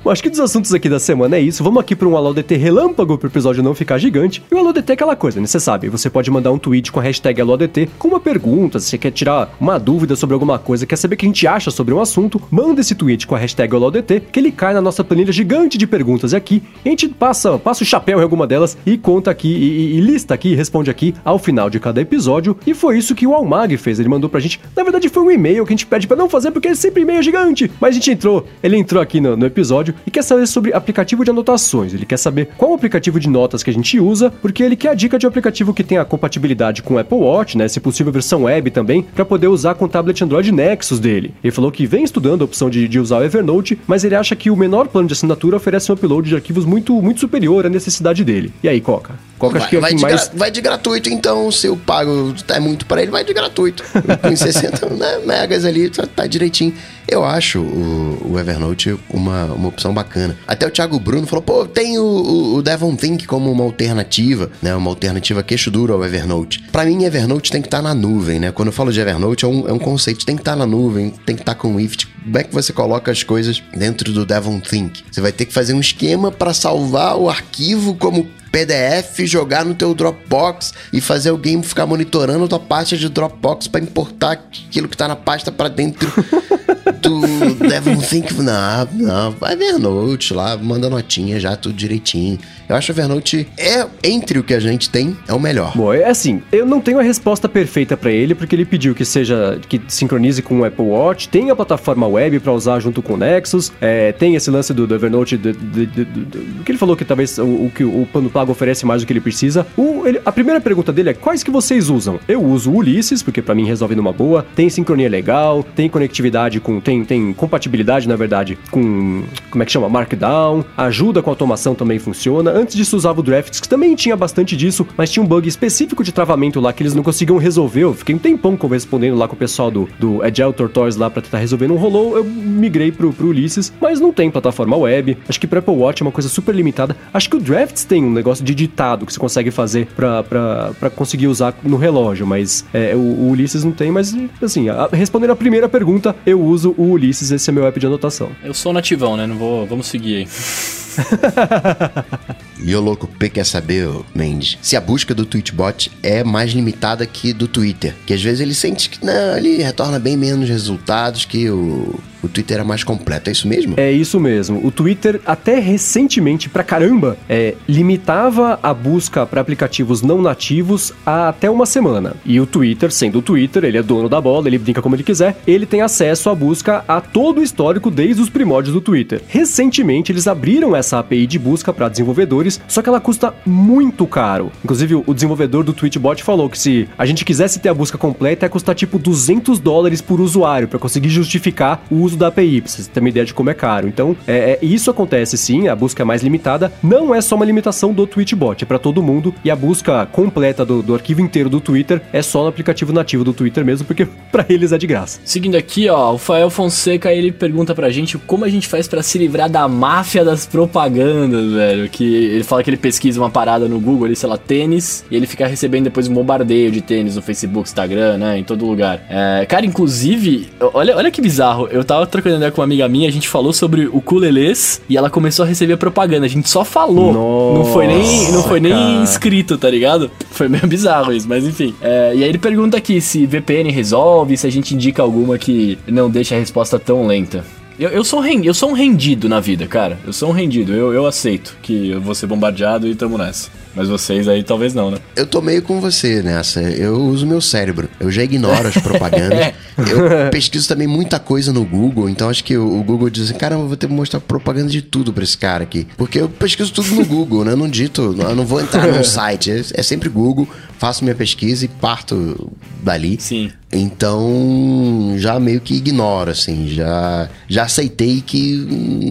Bom, acho que dos assuntos aqui da semana é isso. Vamos aqui para um Alô DT relâmpago para o episódio não ficar gigante. E o Alô DT é aquela coisa, né? Você sabe, você pode mandar um tweet com a hashtag AlôDT com uma pergunta, se você quer tirar uma dúvida sobre alguma coisa, quer saber o que a gente acha sobre um assunto, manda esse tweet com a hashtag AlôDT, que ele cai na nossa planilha gigante de perguntas e aqui. A gente passa, passa o chapéu em alguma delas e conta aqui, e, e, lista aqui, responde aqui ao final de cada episódio. E foi isso que o Almag fez. Ele mandou pra gente. Na verdade, foi um e-mail que a gente pede para não fazer, porque é sempre e-mail gigante mas a gente entrou, ele entrou aqui no, no, episódio e quer saber sobre aplicativo de anotações. Ele quer saber qual aplicativo de notas que a gente usa, porque ele quer a dica de um aplicativo que tenha compatibilidade com o Apple Watch, né? Se possível, versão web também, para poder usar com o tablet Android Nexus dele. Ele falou que vem estudando a opção de, de usar o Evernote, mas ele acha que o menor plano de assinatura oferece um upload de arquivos muito, muito superior à necessidade dele. E aí, Coca? Coca vai, acho que é vai, de mais... vai de gratuito, então, se eu pago é muito para ele, vai de gratuito. Com 60 né, megas ali, tá, tá direitinho. Eu acho o, o, Evernote uma, uma opção bacana. Até o Thiago Bruno falou, pô, tem o, o Devon Think como uma alternativa, né? Uma alternativa queixo duro ao Evernote. Para mim, Evernote tem que estar tá na nuvem, né? Quando eu falo de Evernote, é um, é um conceito, tem que estar tá na nuvem, tem que estar tá com o IFT. Como é que você coloca as coisas dentro do Devon Think? Você vai ter que fazer um esquema para salvar o arquivo como PDF, jogar no teu Dropbox e fazer o game ficar monitorando a tua pasta de Dropbox para importar aquilo que tá na pasta para dentro do Devon Think. Não, não, vai ver Evernote lá, manda notinha já, tudo direitinho. Eu acho que Evernote é, entre o que a gente tem, é o melhor. Bom, é assim, eu não tenho a resposta perfeita para ele, porque ele pediu que seja, que sincronize com o Apple Watch, tem a plataforma web para usar junto com o Nexus, é, tem esse lance do, do Evernote, que ele falou que talvez o, o que o Pano Pago oferece mais do que ele precisa. O, ele, a primeira pergunta dele é, quais que vocês usam? Eu uso o Ulysses, porque para mim resolve numa boa, tem sincronia legal, tem conectividade com, tem, tem compatibilidade na verdade, com, como é que chama? Markdown, ajuda com automação também funciona. Antes disso usava o Drafts, que também tinha bastante disso, mas tinha um bug específico de travamento lá que eles não conseguiam resolver. Eu fiquei um tempão correspondendo lá com o pessoal do, do Agile Tortoise lá pra tentar resolver. Não rolou, eu migrei pro, pro Ulysses, mas não tem plataforma web. Acho que pro Apple Watch é uma coisa super limitada. Acho que o Drafts tem um negócio de ditado que você consegue fazer pra conseguir usar no relógio, mas é, o, o, Ulisses não tem. Mas, assim, a, respondendo a primeira pergunta, eu uso o Ulisses, esse é meu app de anotação. Eu sou nativão, né? Não vou. Vamos seguir aí. O louco P quer saber, Mendes, se a busca do Tweetbot é mais limitada que do Twitter. Que às vezes ele sente que não, ele retorna bem menos resultados que o, o Twitter é mais completo, é isso mesmo? É isso mesmo. O Twitter, até recentemente, pra caramba, é, limitava a busca para aplicativos não nativos a até uma semana. E o Twitter, sendo o Twitter, ele é dono da bola, ele brinca como ele quiser, ele tem acesso à busca a todo o histórico desde os primórdios do Twitter. Recentemente, eles abriram essa API de busca para desenvolvedores, só que ela custa muito caro. Inclusive, o desenvolvedor do Tweetbot falou que se a gente quisesse ter a busca completa, ia custar tipo 200 dólares por usuário para conseguir justificar o uso uso da API, pra vocês terem uma ideia de como é caro. Então, é, é, isso acontece sim, a busca é mais limitada. Não é só uma limitação do Tweetbot, é para todo mundo. E a busca completa do, do, arquivo inteiro do Twitter é só no aplicativo nativo do Twitter mesmo, porque para eles é de graça. Seguindo aqui, ó, o Fael Fonseca ele pergunta pra gente como a gente faz para se livrar da máfia das propagandas, velho. Que ele fala que ele pesquisa uma parada no Google ali, sei lá, tênis, e ele fica recebendo depois um bombardeio de tênis no Facebook, Instagram, né, em todo lugar. É, cara, inclusive, olha, olha que bizarro, eu tava tava trocando ideia com uma amiga minha, a gente falou sobre o Kulelês e ela começou a receber propaganda. A gente só falou. Nossa, não foi nem, não foi nem escrito, tá ligado? Foi meio bizarro isso, mas enfim. É, e aí ele pergunta aqui se VPN resolve, se a gente indica alguma que não deixa a resposta tão lenta. Eu, eu, sou eu sou um rendido na vida, cara. Eu sou um rendido. Eu, eu aceito que eu vou ser bombardeado e tamo nessa. Mas vocês aí talvez não, né? Eu tô meio com você nessa. Eu uso meu cérebro. Eu já ignoro as propagandas. é. Eu pesquiso também muita coisa no Google, então acho que o, Google diz assim, cara, eu vou ter que mostrar propaganda de tudo pra esse cara aqui. Porque eu pesquiso tudo no Google, né? Eu não dito, eu não vou entrar num site. É, é sempre Google, faço minha pesquisa e parto dali. Sim. Então, já meio que ignoro, assim, já, já aceitei que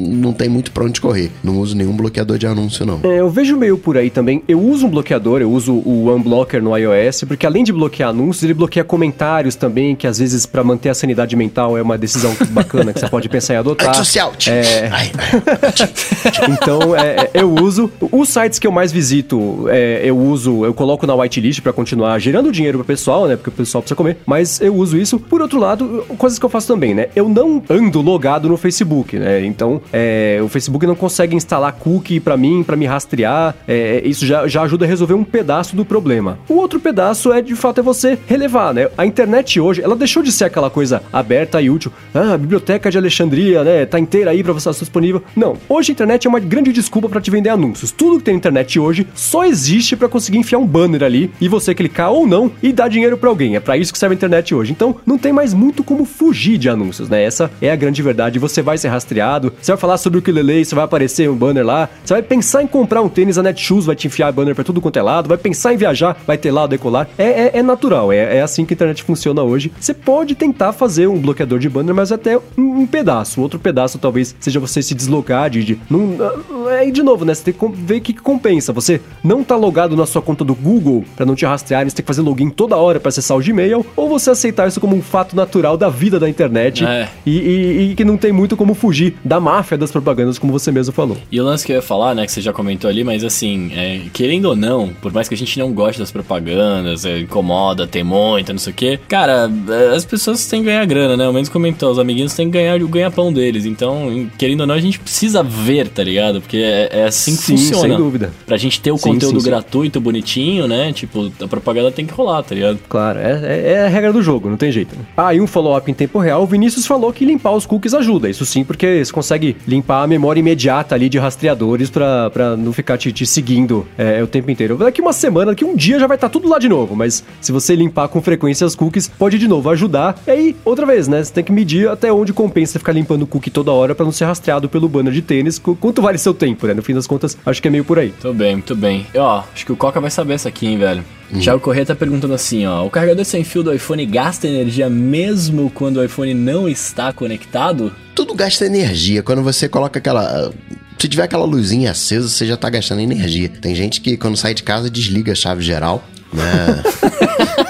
não tem muito pra onde correr. Não uso nenhum bloqueador de anúncio, não. É, eu vejo meio por aí também. Eu uso um bloqueador, eu uso o Unblocker no iOS, porque além de bloquear anúncios, ele bloqueia comentários também, que às vezes para manter a sanidade mental é uma decisão bacana que você pode pensar em adotar. Social. É... então, é, é, eu uso. Os sites que eu mais visito, é, eu uso, eu coloco na whitelist para continuar gerando dinheiro pro pessoal, né? Porque o pessoal precisa comer. Mas eu uso isso. Por outro lado, coisas que eu faço também, né? Eu não ando logado no Facebook, né? Então, é, o Facebook não consegue instalar cookie para mim, para me rastrear. É, isso já, já ajuda a resolver um pedaço do problema. O outro pedaço é, de fato, é você relevar, né? A internet hoje, ela deixou de ser aquela coisa aberta e útil. Ah, a biblioteca de Alexandria, né? Tá inteira aí para você estar disponível. Não. Hoje a internet é uma grande desculpa para te vender anúncios. Tudo que tem na internet hoje só existe para conseguir enfiar um banner ali e você clicar ou não e dar dinheiro para alguém. É para isso que serve a internet hoje. Então, não tem mais muito como fugir de anúncios, né? Essa é a grande verdade. Você vai ser rastreado, você vai falar sobre o ukulele, você vai aparecer um banner lá, você vai pensar em comprar um tênis, a Netshoes vai te enfiar banner pra tudo quanto é lado, vai pensar em viajar, vai ter lá o decolar. É, é, é natural, é, é, assim que a internet funciona hoje. Você pode tentar fazer um bloqueador de banner, mas até um, um pedaço. Outro pedaço talvez seja você se deslocar de... de não, é, de novo, né? Você tem que ver o que, que compensa. Você não tá logado na sua conta do Google para não te rastrear, você tem que fazer login toda hora para acessar o Gmail, ou você aceitar isso como um fato natural da vida da internet é. e, e, e, que não tem muito como fugir da máfia das propagandas, como você mesmo falou. E o lance que eu ia falar, né, que você já comentou ali, mas assim, é, querendo ou não, por mais que a gente não goste das propagandas, é, incomoda, tem muita, não sei o quê, cara, é, as pessoas têm que ganhar grana, né? O menos comentou, os amiguinhos têm que ganhar o ganha-pão deles. Então, querendo ou não, a gente precisa ver, tá ligado? Porque é, é assim que sim, funciona. Sem dúvida. Pra gente ter o sim, conteúdo sim, gratuito, bonitinho, né? Tipo, a propaganda tem que rolar, tá ligado? Claro, é, é, é a regra do jogo, não tem jeito. Né? Ah, e um follow-up em tempo real, o Vinícius falou que limpar os cookies ajuda. Isso sim, porque você consegue limpar a memória imediata ali de rastreadores pra, pra não ficar te, te seguindo é, o tempo inteiro. Daqui uma semana, daqui um dia já vai estar tá tudo lá de novo, mas se você limpar com frequência as cookies, pode de novo ajudar. E aí, outra vez, né? Você tem que medir até onde compensa ficar limpando o cookie toda hora para não ser rastreado pelo banner de tênis. Quanto vale seu tempo, né? No fim das contas, acho que é meio por aí. Muito bem, muito bem. E, ó, acho que o Coca vai saber essa aqui, hein, velho. Uhum. Thiago Corrêa tá perguntando assim, ó. O carregador sem fio do iPhone gasta energia mesmo quando o iPhone não está conectado? Tudo tudo gasta energia. Quando você coloca aquela. Se tiver aquela luzinha acesa, você já tá gastando energia. Tem gente que quando sai de casa desliga a chave geral, né?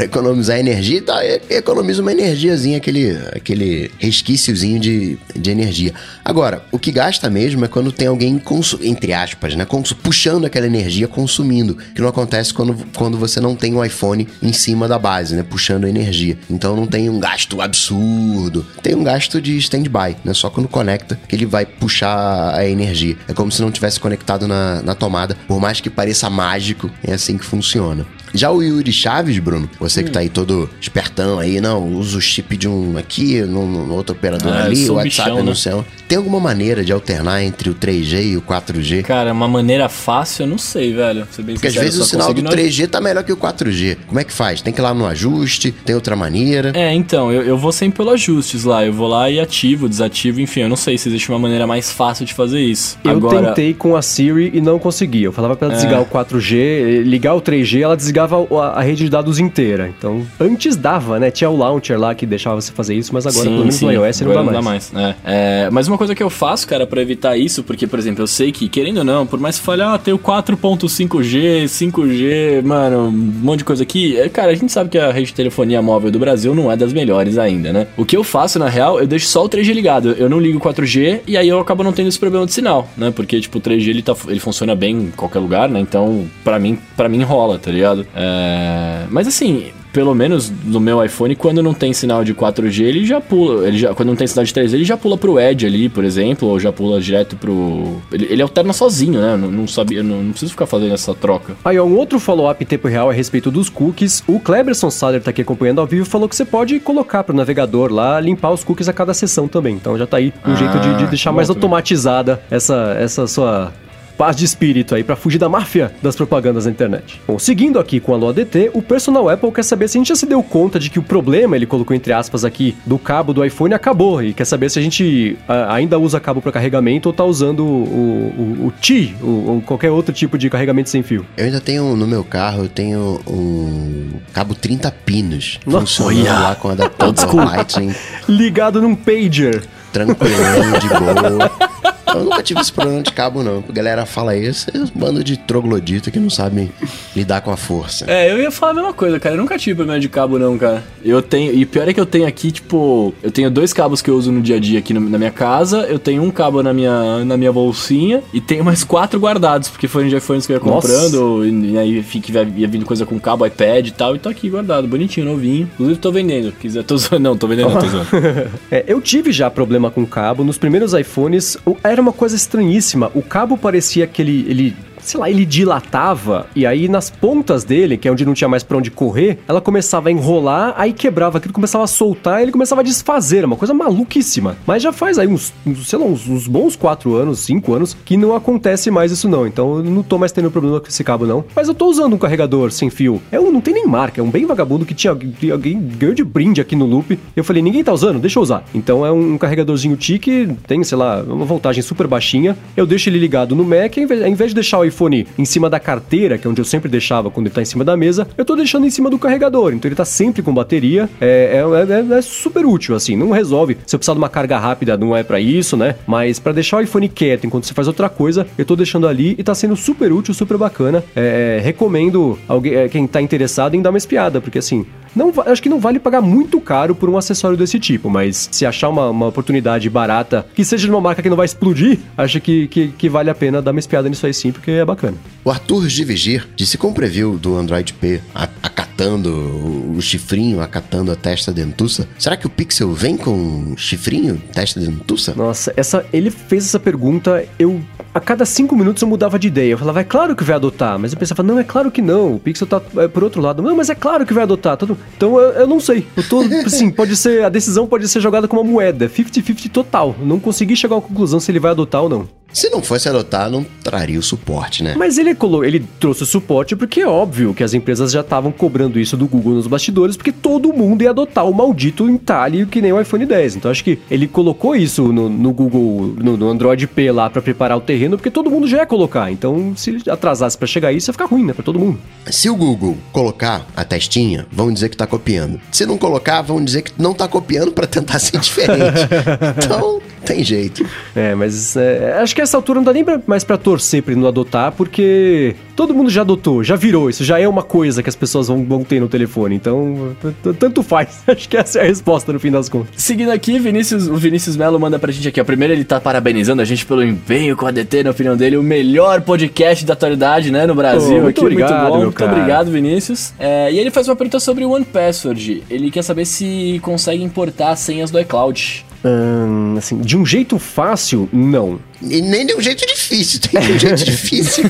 para economizar energia, tá, economiza uma energiazinha, aquele, aquele resquíciozinho de, de energia. Agora, o que gasta mesmo é quando tem alguém, entre aspas, né, puxando aquela energia, consumindo, que não acontece quando, quando você não tem o um iPhone em cima da base, né, puxando energia. Então não tem um gasto absurdo, tem um gasto de stand-by, né, só quando conecta que ele vai puxar a energia. É como se não tivesse conectado na, na tomada, por mais que pareça mágico, é assim que funciona. Já o Yuri Chaves, Bruno, você que tá aí todo espertão aí, não, usa o chip de um aqui, no, no outro operador ah, ali, o WhatsApp bichão, no né? céu. Tem alguma maneira de alternar entre o 3G e o 4G? Cara, uma maneira fácil, eu não sei, velho. Porque sincero, às vezes o sinal do 3G tá melhor que o 4G. Como é que faz? Tem que ir lá no ajuste? Tem outra maneira? É, então, eu, eu vou sempre pelo ajustes lá. Eu vou lá e ativo, desativo, enfim, eu não sei se existe uma maneira mais fácil de fazer isso. Eu Agora... tentei com a Siri e não consegui. Eu falava pra ela desligar é. o 4G, ligar o 3G, ela desligava a, a, rede de dados inteira. Então, antes dava, né? Tinha o launcher lá que deixava você fazer isso, mas agora, sim, pelo menos sim. no iOS, não dá mais. Não dá mais. É. É, mas uma coisa que eu faço, cara, para evitar isso, porque, por exemplo, eu sei que, querendo ou não, por mais que falhar, ah, tem o 4.5G, 5G, mano, um monte de coisa aqui. É, cara, a gente sabe que a rede de telefonia móvel do Brasil não é das melhores ainda, né? O que eu faço, na real, eu deixo só o 3G ligado. Eu não ligo o 4G e aí eu acabo não tendo esse problema de sinal, né? Porque, tipo, o 3G ele, tá, ele funciona bem em qualquer lugar, né? Então, para mim, para mim rola, tá ligado? É... Mas assim, pelo menos no meu iPhone, quando não tem sinal de 4G, ele já pula. Ele já, quando não tem sinal de 3G, ele já pula pro Edge ali, por exemplo, ou já pula direto pro. Ele, ele alterna sozinho, né? Não, não sabia, não, não, preciso ficar fazendo essa troca. Aí, ó, um outro follow-up em tempo real a respeito dos cookies. O Cleberson Saller tá aqui acompanhando ao vivo falou que você pode colocar pro navegador lá, limpar os cookies a cada sessão também. Então já tá aí um ah, jeito de, de deixar mais automatizada essa, essa sua paz de espírito aí para fugir da máfia das propagandas na internet. Bom, seguindo aqui com a Lua DT, o personal Apple quer saber se a gente já se deu conta de que o problema, ele colocou entre aspas aqui, do cabo do iPhone acabou e quer saber se a gente a, ainda usa cabo para carregamento ou tá usando o, o, o ou qualquer outro tipo de carregamento sem fio. Eu ainda tenho no meu carro, eu tenho um cabo 30 pinos Nossa, funcionando olha. lá com adaptador Lightning. Ligado num pager. Tranquilinho, de boa. Eu nunca tive esse problema de cabo, não. A galera fala isso, é um bando de troglodita que não sabem lidar com a força. É, eu ia falar a mesma coisa, cara. Eu nunca tive problema de cabo, não, cara. Eu tenho. E pior é que eu tenho aqui, tipo. Eu tenho dois cabos que eu uso no dia a dia aqui no, na minha casa. Eu tenho um cabo na minha, na minha bolsinha. E tenho mais quatro guardados, porque foram de iPhones que eu ia comprando. E, e aí fica, ia vindo coisa com cabo, iPad e tal. E tô aqui guardado, bonitinho, novinho. Inclusive tô vendendo. Quiser, tô zoando. Não, tô vendendo, não, tô zoando. é, eu tive já problema com cabo. Nos primeiros iPhones, era uma coisa estranhíssima. O cabo parecia que ele, ele sei lá, ele dilatava e aí nas pontas dele, que é onde não tinha mais para onde correr, ela começava a enrolar, aí quebrava, aquilo começava a soltar, e ele começava a desfazer, uma coisa maluquíssima. Mas já faz aí uns, sei lá, uns, uns bons 4 anos, 5 anos, que não acontece mais isso não. Então eu não tô mais tendo problema com esse cabo não. Mas eu tô usando um carregador sem fio. É um, não tem nem marca, é um bem vagabundo que tinha alguém ganhou de brinde aqui no loop. Eu falei, ninguém tá usando, deixa eu usar. Então é um, um carregadorzinho TIC, tem, sei lá, uma voltagem super baixinha. Eu deixo ele ligado no Mac, ao invés, de deixar o iPhone em cima da carteira, que é onde eu sempre deixava quando ele tá em cima da mesa, eu tô deixando em cima do carregador. Então ele tá sempre com bateria. É, é, é, é super útil, assim. Não resolve. Se eu precisar de uma carga rápida, não é para isso, né? Mas para deixar o iPhone quieto enquanto você faz outra coisa, eu tô deixando ali e tá sendo super útil, super bacana. É, recomendo alguém, é, quem tá interessado em dar uma espiada, porque assim, não, acho que não vale pagar muito caro por um acessório desse tipo, mas se achar uma, uma oportunidade barata, que seja de uma marca que não vai explodir, acho que, que, que, vale a pena dar uma espiada nisso aí sim, porque é bacana. O Arthur Givigir disse com preview do Android P acatando o chifrinho, acatando a testa dentuça. Será que o Pixel vem com chifrinho, testa dentuça? Nossa, essa, ele fez essa pergunta, eu a cada cinco minutos eu mudava de ideia. Eu falava, é claro que vai adotar. Mas eu pensava, não, é claro que não. O Pixel tá é, por outro lado. Não, mas é claro que vai adotar. Todo... Então eu, eu, não sei. Eu tô, assim, pode ser, a decisão pode ser jogada como uma moeda. 50-50 total. Não consegui chegar a uma conclusão se ele vai adotar ou não. Se não fosse adotar, não traria o suporte, né? Mas ele, colo- ele trouxe o suporte porque é óbvio que as empresas já estavam cobrando isso do Google nos bastidores, porque todo mundo ia adotar o maldito entalhe que nem o iPhone 10. Então acho que ele colocou isso no, no Google, no, no Android P lá pra preparar o terreno, porque todo mundo já ia colocar. Então se ele atrasasse pra chegar isso, ia ficar ruim, né, pra todo mundo. Se o Google colocar a testinha, vão dizer que tá copiando. Se não colocar, vão dizer que não tá copiando pra tentar ser diferente. então, tem jeito. É, mas é, acho que essa altura não dá nem mais pra torcer pra ele não adotar, porque todo mundo já adotou, já virou. Isso já é uma coisa que as pessoas vão, vão ter no telefone. Então, tanto faz. Acho que essa é a resposta no fim das contas. Seguindo aqui, Vinícius, o Vinícius Melo manda pra gente aqui. ó. Primeiro, ele tá parabenizando a gente pelo empenho com a DT, na opinião dele, o melhor podcast da atualidade, né, no Brasil. Pô, muito aqui, obrigado, muito bom. Muito cara. obrigado, Vinícius. É, e ele faz uma pergunta sobre o One Password. Ele quer saber se consegue importar senhas do iCloud. Hum, assim, de um jeito fácil, não. E nem de um jeito difícil, tem de um jeito difícil.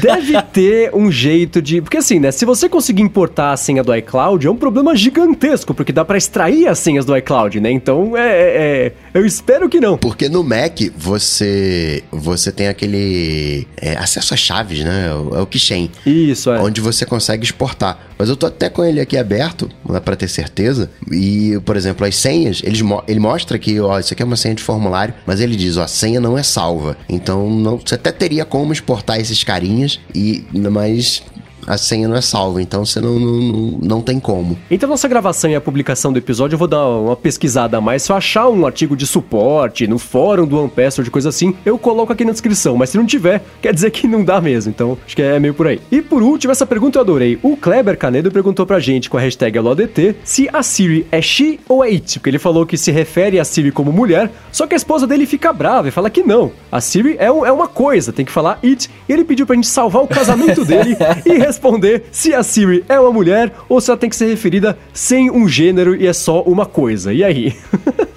Deve ter um jeito de. Porque assim, né? Se você conseguir importar a senha do iCloud, é um problema gigantesco, porque dá pra extrair as senhas do iCloud, né? Então, é. é- é- eu espero que não. Porque no Mac você você tem aquele é, acesso a chaves, né? É o- É keychain. Isso, é. Onde você consegue exportar. Mas eu tô até com ele aqui aberto, lá pra ter certeza. E, por exemplo, as senhas, eles ele mostra que, ó, isso aqui é uma senha de formulário, mas ele diz, ó, a não é salva. Então, não, você até teria como exportar esses carinhas, e mas a senha não é salva, então você não, não, não, não tem como. Entre a nossa gravação e a publicação do episódio, eu vou dar uma pesquisada a mais. Se eu achar um artigo de suporte no fórum do OnePassword, de coisa assim, eu coloco aqui na descrição. Mas se não tiver, quer dizer que não dá mesmo. Então, acho que é meio por aí. E por último, essa pergunta eu adorei. O Kleber Canedo perguntou pra gente com a hashtag AloADT se a Siri é she ou é it. Porque ele falou que se refere a Siri como mulher, só que a esposa dele fica brava e fala que não. A Siri é, um- é uma coisa, tem que falar it. E ele pediu pra gente salvar o casamento dele e responder se a Siri é uma mulher ou se ela tem que ser referida sem um gênero e é só uma coisa. E aí?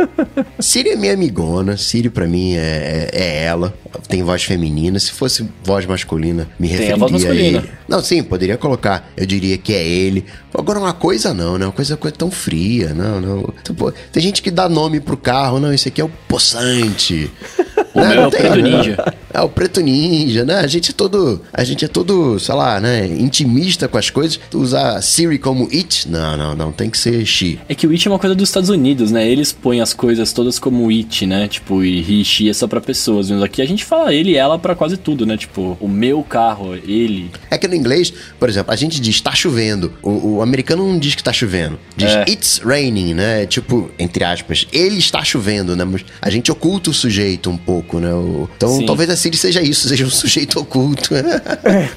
Siri é minha amigona, Siri pra mim é, é, é ela. Tem voz feminina. Se fosse voz masculina, me Tem a referiria voz masculina. ele. Não, sim, poderia colocar. Eu diria que é ele. Agora, uma coisa não, né? Uma coisa, coisa tão fria. Não, não. Tipo, tem gente que dá nome pro carro. Não, esse aqui é o poçante. O Né? meu é o Preto Ninja. É o preto ninja, né? A gente é todo, a gente é todo, sei lá, né, intimista com as coisas. Usar Siri como it? Não, não, não, tem que ser she. É que o it é uma coisa dos Estados Unidos, né? Eles põem as coisas todas como it, né? Tipo, e he, she é só pra pessoas. Mas aqui a gente fala ele e ela pra quase tudo, né? Tipo, o meu carro, ele. É que no inglês, por exemplo, a gente diz tá chovendo. O, o americano não diz que tá chovendo. Diz É. it's raining, né? Tipo, entre aspas, ele está chovendo, né? Mas a gente oculta o sujeito um pouco, né? O- então Sim. talvez a Siri seja isso, seja um sujeito oculto.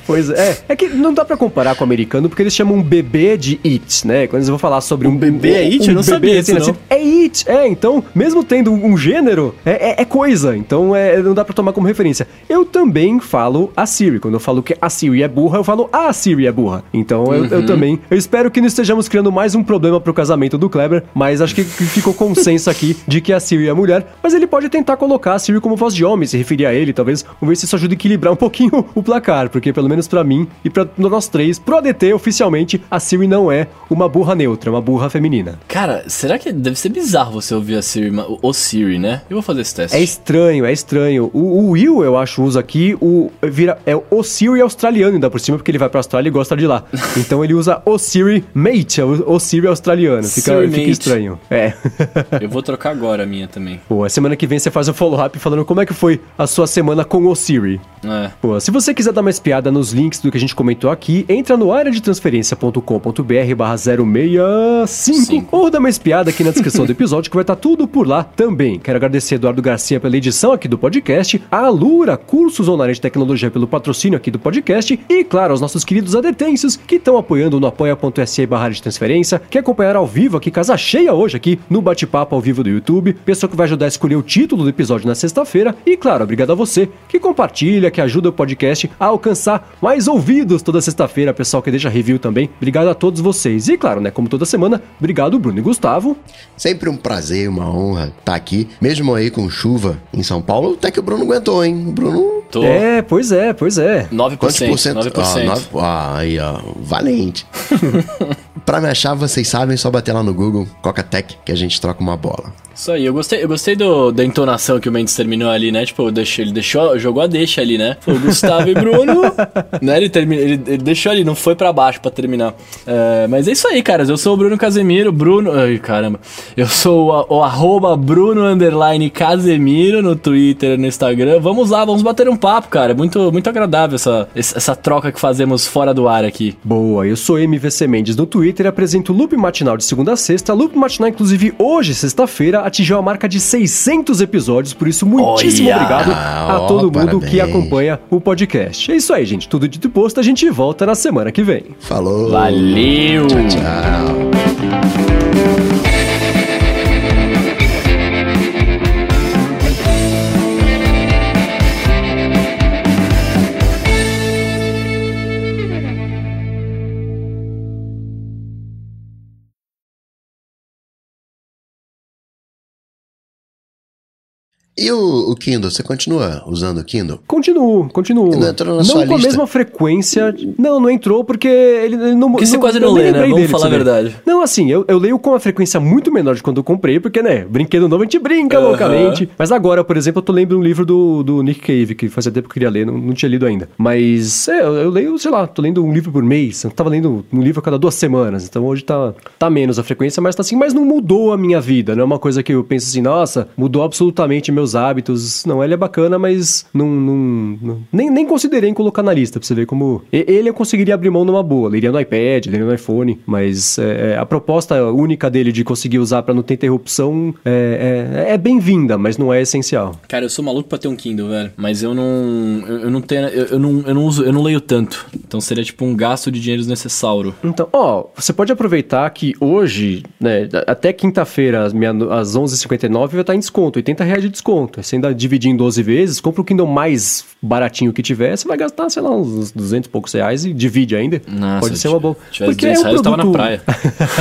Pois é. É que não dá pra comparar com o americano porque eles chamam um bebê de it, né? Quando eles vão falar sobre um, bebê é it? Eu não sabia assim, não. É it, é. Então, mesmo tendo um gênero, é, é- é coisa. Então, é, não dá pra tomar como referência. Eu também falo a Siri. Quando eu falo que a Siri é burra, eu falo a Siri é burra. Então, eu, Uhum. eu também. Eu espero que não estejamos criando mais um problema pro casamento do Kleber, mas acho que que ficou consenso aqui de que a Siri é mulher. Mas ele pode tentar colocar a Siri como voz de homem, se referir a ele, talvez. Vamos ver se isso ajuda a equilibrar um pouquinho o placar, porque pelo menos pra mim e pra nós três, pro ADT, oficialmente, a Siri não é uma burra neutra, é uma burra feminina. Cara, será que deve ser bizarro você ouvir a Siri, o Siri, né? Eu vou fazer esse teste. É estranho, é estranho. O, o Will, eu acho, usa aqui o. Vira, é o Siri australiano, ainda por cima, porque ele vai pra Austrália e gosta de lá. Então ele usa o Siri Mate, é o, o Siri australiano. Fica, Siri fica estranho. É. Eu vou trocar agora a minha também. Pô, semana que vem você faz um follow-up falando como é que foi a sua semana com o Siri. É. Pô, se você quiser dar uma espiada nos links do que a gente comentou aqui, entra no areadetransferencia.com.br barra 065 Cinco. ou dá uma espiada aqui na descrição do episódio que vai estar tudo por lá também. Quero agradecer Eduardo Garcia pela edição aqui do podcast, a Alura, cursos online de tecnologia pelo patrocínio aqui do podcast e, claro, aos nossos queridos adetêncios que estão apoiando no apoia.se barra de transferência, que acompanharam ao vivo aqui, casa cheia hoje aqui no bate-papo ao vivo do YouTube, pessoa que vai ajudar a escolher o título do episódio na sexta-feira e, claro, obrigado a você que compartilha, que ajuda o podcast a alcançar mais ouvidos toda sexta-feira, pessoal que deixa review também. Obrigado a todos vocês. E, claro, né, como toda semana, obrigado Bruno e Gustavo. Sempre um prazer, uma honra estar aqui. Mesmo aí com chuva em São Paulo, até que o Bruno aguentou, hein? O Bruno. Tô. É, pois é, pois é. 9%. Quantos por cento? 9%. Ah, nove- ah, aí, ó. Valente. pra me achar, vocês sabem, é só bater lá no Google, Coca-Tech, que a gente troca uma bola. Isso aí, eu gostei, eu gostei do, da entonação que o Mendes terminou ali, né? Tipo, deixou, ele deixou, jogou a deixa ali, né? Foi o Gustavo e Bruno, né? Ele, termina, ele, ele, deixou ali, não foi para baixo para terminar. É, mas é isso aí, caras. Eu sou o Bruno Casemiro, Bruno. Ai, caramba. Eu sou o, o arroba Bruno Underline Casemiro no Twitter e no Instagram. Vamos lá, vamos bater um papo, cara. Muito, muito agradável essa, essa troca que fazemos fora do ar aqui. Boa, eu sou MVC Mendes no Twitter e apresento o Loop Matinal de segunda a sexta. Loop Matinal, inclusive, hoje, sexta-feira, atingiu a marca de 600 episódios, por isso muitíssimo Olha! obrigado a Oh, todo mundo que parabéns. acompanha o podcast. É isso aí, gente. Tudo dito e posto, a gente volta na semana que vem. Falou. Valeu! Tchau. E o, o Kindle, você continua usando o Kindle? Continuo, continuo. Não entrou na não sua com a lista? mesma frequência. Não, não entrou porque ele, ele não. Porque você quase não eu nem lê, né? Vamos dele, falar a você ver. verdade. Não, assim, eu, eu leio com uma frequência muito menor de quando eu comprei, porque, né, brinquedo novo a gente brinca Aham. loucamente. Mas agora, por exemplo, eu tô lendo um livro do, do Nick Cave, que fazia tempo que eu queria ler, não, não tinha lido ainda. Mas, é, eu, eu leio, sei lá, tô lendo um livro por mês. Eu tava lendo um livro a cada duas semanas. Então hoje tá, tá menos a frequência, mas tá assim, mas não mudou a minha vida. Não é uma coisa que eu penso assim, nossa, mudou absolutamente meus hábitos. Não, ele é bacana, mas não. não- não- nem, nem considerei em colocar na lista, pra você ver como. Ele eu conseguiria abrir mão numa boa. Leria no iPad, leria no iPhone. Mas é, é, a proposta única dele de conseguir usar pra não ter interrupção é, é, é bem-vinda, mas não é essencial. Cara, eu sou maluco pra ter um Kindle, velho. Mas eu não. Eu, eu não tenho. Eu, eu não, eu não uso. Eu não leio tanto. Então seria tipo um gasto de dinheiro desnecessário. Então, ó, você pode aproveitar que hoje, né, até quinta-feira, às às 11h59, vai estar em desconto, 80 reais de desconto. Você ainda dividir em 12 vezes, compra o Kindle mais baratinho que tiver, você vai gastar, sei lá, uns 200 e poucos reais e divide ainda. Nossa, pode ser uma boa. se tivesse 200 reais, eu tava na praia.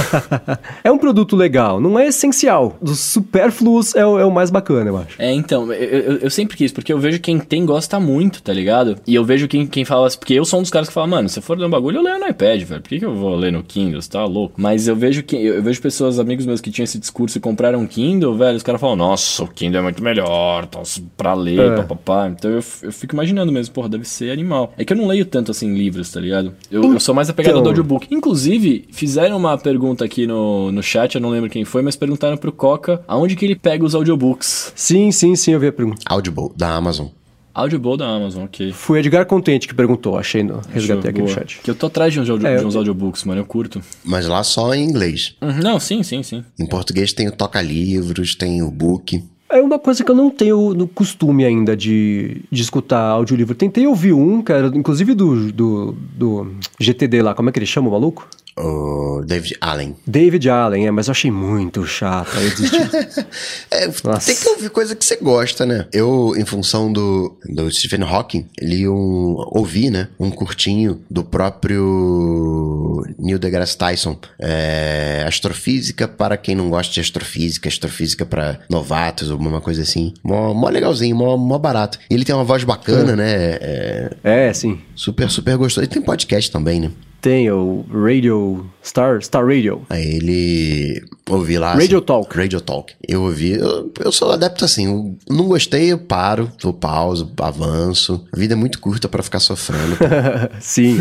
é um produto legal, não é essencial. Dos supérfluos é, o- é o mais bacana, eu acho. É, então, eu, eu, eu sempre quis, porque eu vejo quem tem gosta muito, tá ligado? E eu vejo quem, quem fala assim, porque eu sou um dos caras que fala, mano, se for ler um bagulho, eu leio no iPad, velho. Por que, que eu vou ler no Kindle? Você tá louco? Mas eu vejo que eu, eu vejo pessoas, amigos meus que tinham esse discurso e compraram um Kindle, velho, os caras falam, nossa, o Kindle é muito melhor, tá, pra ler, É. papapá. Então eu, eu fico imaginando mesmo, porra, deve ser animal. É que eu não leio tanto assim livros, tá ligado? Eu, eu sou mais apegado ao Então. audiobook. Inclusive, fizeram uma pergunta aqui no, no chat, eu não lembro quem foi, mas perguntaram pro Coca aonde que ele pega os audiobooks. Sim, sim, sim, eu vi a pergunta. Audible, da Amazon. Audible da Amazon, ok. Foi Edgar Contente que perguntou, achei no resgatei aqui no chat. Que eu tô atrás de uns, audio, É, de uns audiobooks, mano, eu curto. Mas lá só em inglês. Uhum, Não, sim, sim, sim. Em português tem o toca-livros, tem o book. É uma coisa que eu não tenho no costume ainda de, de escutar audiolivro. Tentei ouvir um, cara, inclusive do, do, do GTD lá, como é que ele chama o maluco? O David Allen. David Allen, é, mas eu achei muito chato, aí eu desisti. É, tem que ouvir coisa que você gosta, né? Eu, em função do, do Stephen Hawking, li um. ouvi, né? Um curtinho do próprio Neil deGrasse Tyson. É, astrofísica para quem não gosta de astrofísica, astrofísica para novatos, alguma coisa assim. Mó, mó legalzinho, mó, mó barato. E ele tem uma voz bacana, né? É, é, sim. super, super gostoso. E tem podcast também, né? Tem o Radio Star, Star Radio. Aí ele ouvi lá. Radio assim, Talk. Radio Talk. Eu ouvi. Eu, eu sou adepto assim. Eu não gostei, eu paro, eu pauso, avanço. A vida é muito curta pra ficar sofrendo. Sim.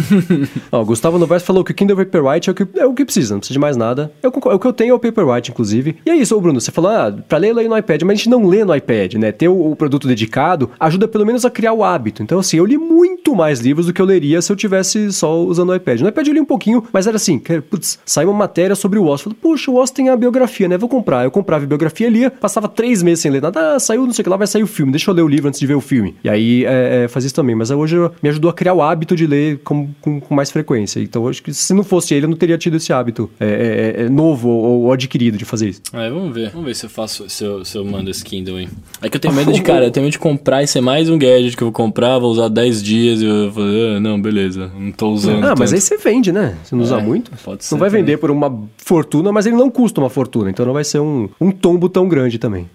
Ó, o Gustavo Novaes falou que o Kindle Paperwhite é o que, é o que precisa, não precisa de mais nada. Eu concordo, o que eu tenho é o Paperwhite, inclusive. E é isso, ô Bruno, você falou, ah, pra ler, leio no iPad, mas a gente não lê no iPad, né? Ter o, o produto dedicado ajuda pelo menos a criar o hábito. Então, assim, eu li muito mais livros do que eu leria se eu tivesse só usando o iPad. No iPad eu li um pouquinho, mas era assim, que, putz, saiu uma matéria sobre o Oz. Falei, puxa, o Oz tem a biografia, né? Vou comprar. Eu comprava a biografia, lia, passava três meses sem ler nada. Ah, saiu, não sei o que lá, vai sair o filme. Deixa eu ler o livro antes de ver o filme. E aí é, é, fazia isso também. Mas hoje me ajudou a criar o hábito de ler com, com, com mais frequência. Então, acho que se não fosse ele, eu não teria tido esse hábito é, é, é, novo ou, ou adquirido de fazer isso. É, vamos ver. Vamos ver se eu faço, se eu, se eu mando esse Kindle aí. É que eu tenho medo de, cara, eu tenho medo de comprar e ser mais um gadget que eu vou comprar, vou usar 10 dias e eu vou falar, ah, não, beleza, não tô usando. Ah, mas tanto. aí você vende, né? Você não usa É, muito. pode ser Não vai também. vender por uma fortuna, mas ele não custa uma fortuna. Então não vai ser um, um tombo tão grande também.